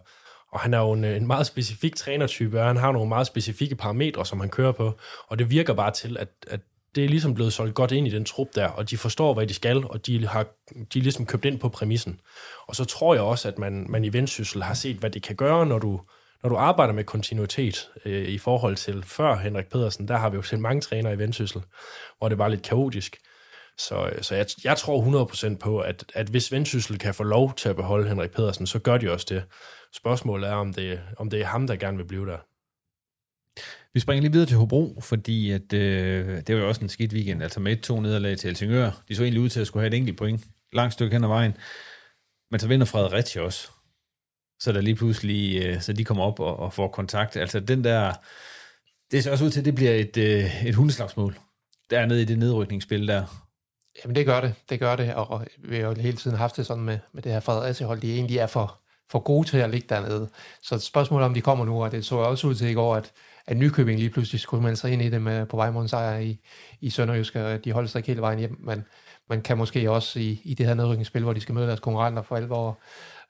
og han er jo en, en meget specifik trænertype, og han har nogle meget specifikke parametre, som han kører på. Og det virker bare til, at, at det er ligesom blevet solgt godt ind i den trup der, og de forstår, hvad de skal, og de har de er ligesom købt ind på præmissen. Og så tror jeg også, at man, man i Vendsyssel har set, hvad det kan gøre, når du, når du arbejder med kontinuitet øh, i forhold til før Henrik Pedersen. Der har vi jo set mange trænere i Vendsyssel, hvor det var lidt kaotisk. Så, øh, så jeg, jeg tror 100% på, at, at hvis Vendsyssel kan få lov til at beholde Henrik Pedersen, så gør de også det. Spørgsmålet er, om det, om det er ham, der gerne vil blive der. Vi springer lige videre til Hobro, fordi at, øh, det var jo også en skidt weekend, altså med et to nederlag til Helsingør. De så egentlig ud til at skulle have et enkelt point, langt stykke hen ad vejen. Men så vinder Fredericia også. Så der lige pludselig, øh, så de kommer op og, og får kontakt. Altså den der, det ser også ud til, at det bliver et, øh, et hundeslagsmål. Dernede i det nedrykningsspil der. Jamen det gør det, det gør det, og vi har jo hele tiden haft det sådan med, med det her Fredericia-hold, de egentlig er for, for gode til at ligge dernede. Så spørgsmålet om de kommer nu, og det så også ud til i går, at, at Nykøbing lige pludselig skulle melde sig ind i det med, på vej mod en sejr i, i Sønderjysk, og de holder sig ikke hele vejen hjem, men man kan måske også i, i det her nedrykningsspil, hvor de skal møde deres konkurrenter for alvor,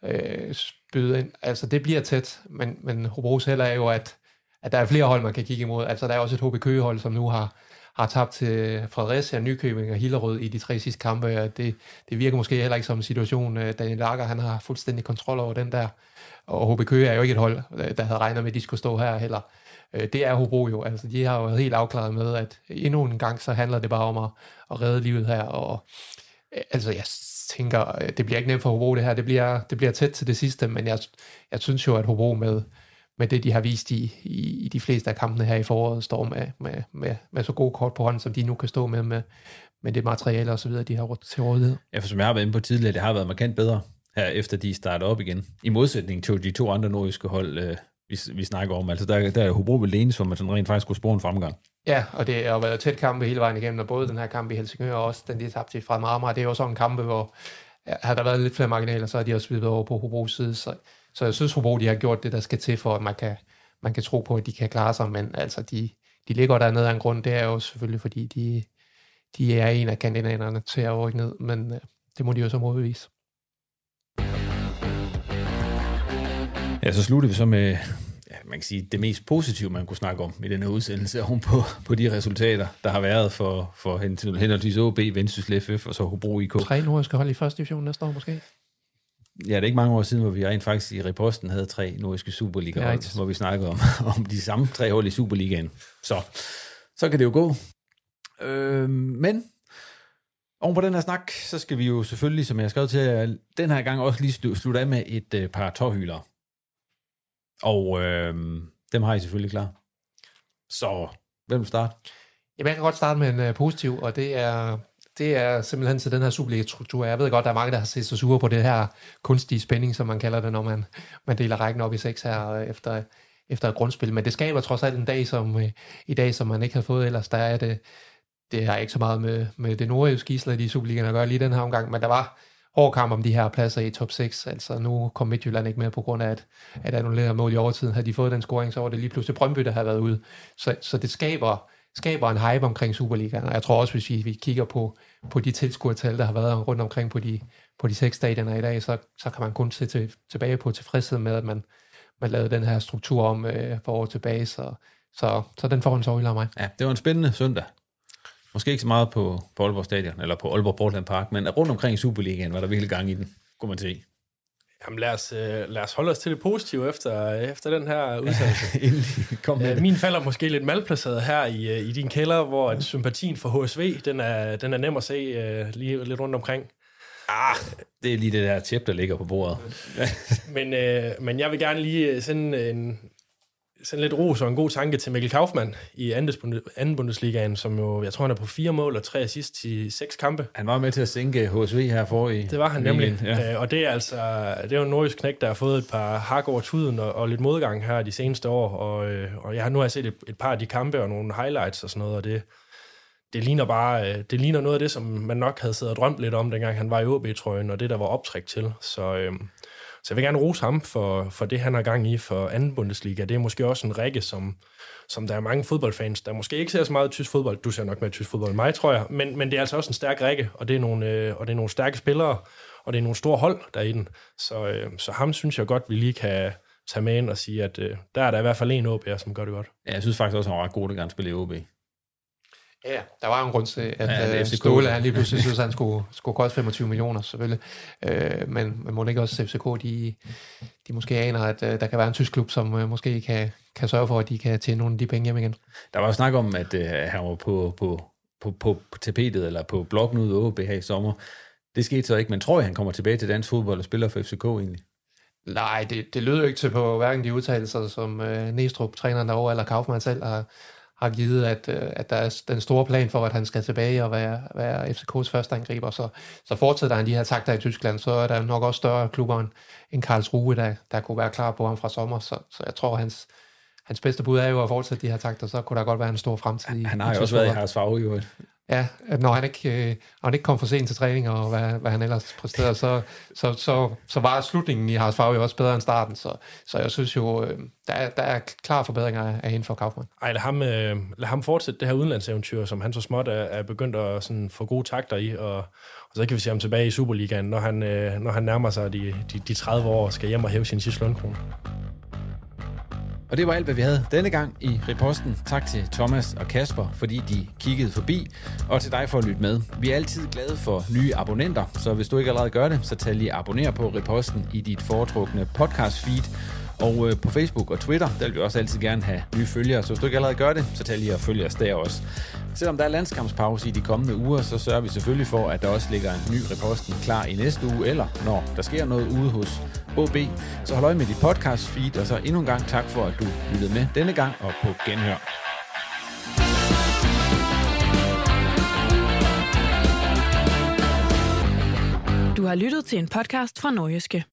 øh, spyde ind. Altså det bliver tæt, men, men Hobros heller er jo, at, at der er flere hold, man kan kigge imod. Altså der er også et HB Køge-hold, som nu har, har tabt til Fredericia, Nykøbing og Hillerød i de tre sidste kampe. Og det, det virker måske heller ikke som en situation. Øh, Daniel Lager, han har fuldstændig kontrol over den der. Og HB Køge er jo ikke et hold, øh, der havde regnet med, at de skulle stå her heller. Øh, det er Hobro jo. Altså, de har jo været helt afklaret med, at endnu en gang, så handler det bare om at, at redde livet her. Og altså, jeg tænker, det bliver ikke nemt for Hobro det her. Det bliver, det bliver tæt til det sidste, men jeg, jeg synes jo, at Hobro med, med det, de har vist i, i, i de fleste af kampene her i foråret, står med, med, med, med så gode kort på hånden, som de nu kan stå med, med, med det materiale og så videre, de har til rådighed. Ja, for som jeg har været inde på tidligere, det har været markant bedre her, efter de starter op igen. I modsætning til de to andre nordiske hold, øh, vi, vi snakker om. Altså der, der er Hobro vel eneste, hvor man sådan rent faktisk kunne spore en fremgang. Ja, og det har været tæt kampe hele vejen igennem, og både den her kamp i Helsingør og også den, de tabte fra Marmara, det er jo sådan en kampe, hvor har der været lidt flere marginaler, så har de også spillet over på Hobros side. Så, så jeg synes, Hobro de har gjort det, der skal til for, at man kan, man kan tro på, at de kan klare sig, men altså, de, de ligger dernede af en grund. Det er jo selvfølgelig, fordi de, de er en af kandidaterne til at rykke ned, men øh, det må de jo så modbevise. Ja, så slutter vi så med, ja, man kan sige, det mest positive, man kunne snakke om i den her udsendelse, om på, på de resultater, der har været for, for henholdsvis OB, Vendsyssel FF og så Hobro IK. Tre nordiske hold i første division næste år måske? Ja, det er ikke mange år siden, hvor vi rent faktisk i reposten havde tre nordiske Superliga, ja, hvor vi snakkede om, om de samme tre hold i Superligaen. Så, så kan det jo gå. Øh, men oven på den her snak, så skal vi jo selvfølgelig, som jeg har skrevet til den her gang også lige slutte af med et øh, par tårhyler. Og øh, dem har I selvfølgelig klar. Så, hvem vil starte? Jamen, jeg kan godt starte med en uh, positiv, og det er, det er simpelthen til den her Superliga-struktur. Jeg ved godt, der er mange, der har set sig sure på det her kunstige spænding, som man kalder det, når man, man deler rækken op i seks her efter, efter et grundspil. Men det skaber trods alt en dag som øh, i dag, som man ikke har fået ellers. Der er det, det har ikke så meget med, med det nordjyske isler i Superligaen at gøre lige den her omgang, men der var hård kamp om de her pladser i top 6. Altså nu kom Midtjylland ikke med på grund af, at, at annulere mål i overtiden. Havde de fået den scoring, så var det lige pludselig Brøndby, der havde været ude. Så, så det skaber, skaber en hype omkring Superligaen. Og jeg tror også, hvis vi, vi kigger på, på de tilskuertal, der har været rundt omkring på de, på de seks stadioner i dag, så, så kan man kun se til, tilbage på tilfredshed med, at man, man lavede den her struktur om øh, for år tilbage. Så, Så, så den får en sovil af mig. Ja, det var en spændende søndag. Måske ikke så meget på, på Aalborg Stadion, eller på Aalborg Portland Park, men rundt omkring i Superligaen var der virkelig gang i den, kunne man se. Jamen lad os, øh, lad os holde os til det positive efter, efter den her udsendelse. Kom med Øh. Min falder måske lidt malplaceret her i, øh, i din kælder, hvor at sympatien for HSV, den er, den er nem at se øh, lige lidt rundt omkring. Ah, det er lige det der tæp, der ligger på bordet. Men, øh, men jeg vil gerne lige øh, sende en, sende lidt ros og en god tanke til Mikkel Kaufmann i anden Bundesligaen, som jo, jeg tror, han er på fire mål og tre assist i seks kampe. Han var med til at sænke HSV her for i Det var han nemlig. Ja. Ja. Øh, og det er altså det er jo en nordisk knæk, der har fået et par hak over tuden og, og lidt modgang her de seneste år. Og, øh, og jeg har nu har jeg set et, et par af de kampe og nogle highlights og sådan noget, og det, det ligner bare øh, det ligner noget af det, som man nok havde siddet og drømt lidt om, dengang han var i OB-trøjen, og det, der var optræk til. Så, øh, så jeg vil gerne rose ham for, for det, han har gang i for anden Bundesliga. Det er måske også en række, som, som der er mange fodboldfans, der måske ikke ser så meget tysk fodbold. Du ser nok mere tysk fodbold end mig, tror jeg. Men, men det er altså også en stærk række, og det er nogle, øh, og det er nogle stærke spillere, og det er nogle store hold, der er i den. Så, øh, så ham synes jeg godt, vi lige kan tage med ind og sige, at øh, der er der i hvert fald en OB'er, som gør det godt. Ja, jeg synes faktisk også, han er ret god, at han spille i OB. Ja, der var en grund til, at Ja, det er FCK. Ståle han lige pludselig synes, at han skulle, skulle koste 25 millioner, selvfølgelig. Øh, men, men må ikke også FCK, de, de måske aner, at øh, der kan være en tysk klub, som øh, måske kan, kan sørge for, at de kan tjene nogle af de penge hjem igen. Der var jo snak om, at øh, han var på, på, på, på, på tapetet, eller på bloggen ud af OB her i sommer. Det skete så ikke, men tror jeg, han kommer tilbage til dansk fodbold og spiller for FCK egentlig? Nej, det, det lød jo ikke til på hverken de udtalelser, som øh, Næstrup, træneren derovre, eller Kaufmann selv har, har givet, at, øh, at der er den store plan for, at han skal tilbage og være, være FCK's første angriber. Så, så fortsætter han de her takter i Tyskland, så er der nok også større klubber end, end Karlsruhe, der, der kunne være klar på ham fra sommer. Så, så jeg tror, hans, hans bedste bud er jo at fortsætte de her takter, så kunne der godt være en stor fremtid i Han har jo også været i Farve, jo. Ja, at når han ikke, øh, han ikke kom for sent til træning, og hvad, hvad han ellers præsterede, så, så, så, så var slutningen i Haralds jo også bedre end starten. Så, så jeg synes jo, øh, der, er, der er klare forbedringer af hende for Kaufmann. Ej, lad ham, øh, lad ham fortsætte det her udenlandseventyr, som han så småt er, er begyndt at sådan, få gode takter i, og, og så kan vi se ham tilbage i Superligaen, når han, øh, når han nærmer sig de, de, de 30 år og skal hjem og hæve sin sidste lønkrone. Og det var alt, hvad vi havde denne gang i Reposten. Tak til Thomas og Kasper, fordi de kiggede forbi, og til dig for at lytte med. Vi er altid glade for nye abonnenter, så hvis du ikke allerede gør det, så tag lige abonner på Reposten i dit foretrukne podcast feed. Og øh, på Facebook og Twitter, der vil vi også altid gerne have nye følgere, så hvis du ikke allerede gør det, så tag lige og følg os der også. Selvom der er landskampspause i de kommende uger, så sørger vi selvfølgelig for, at der også ligger en ny reposten klar i næste uge, eller når der sker noget ude hos OB. Så hold øje med dit podcast feed, og så endnu en gang tak for, at du lyttede med denne gang og på genhør. Du har lyttet til en podcast fra Norgeske.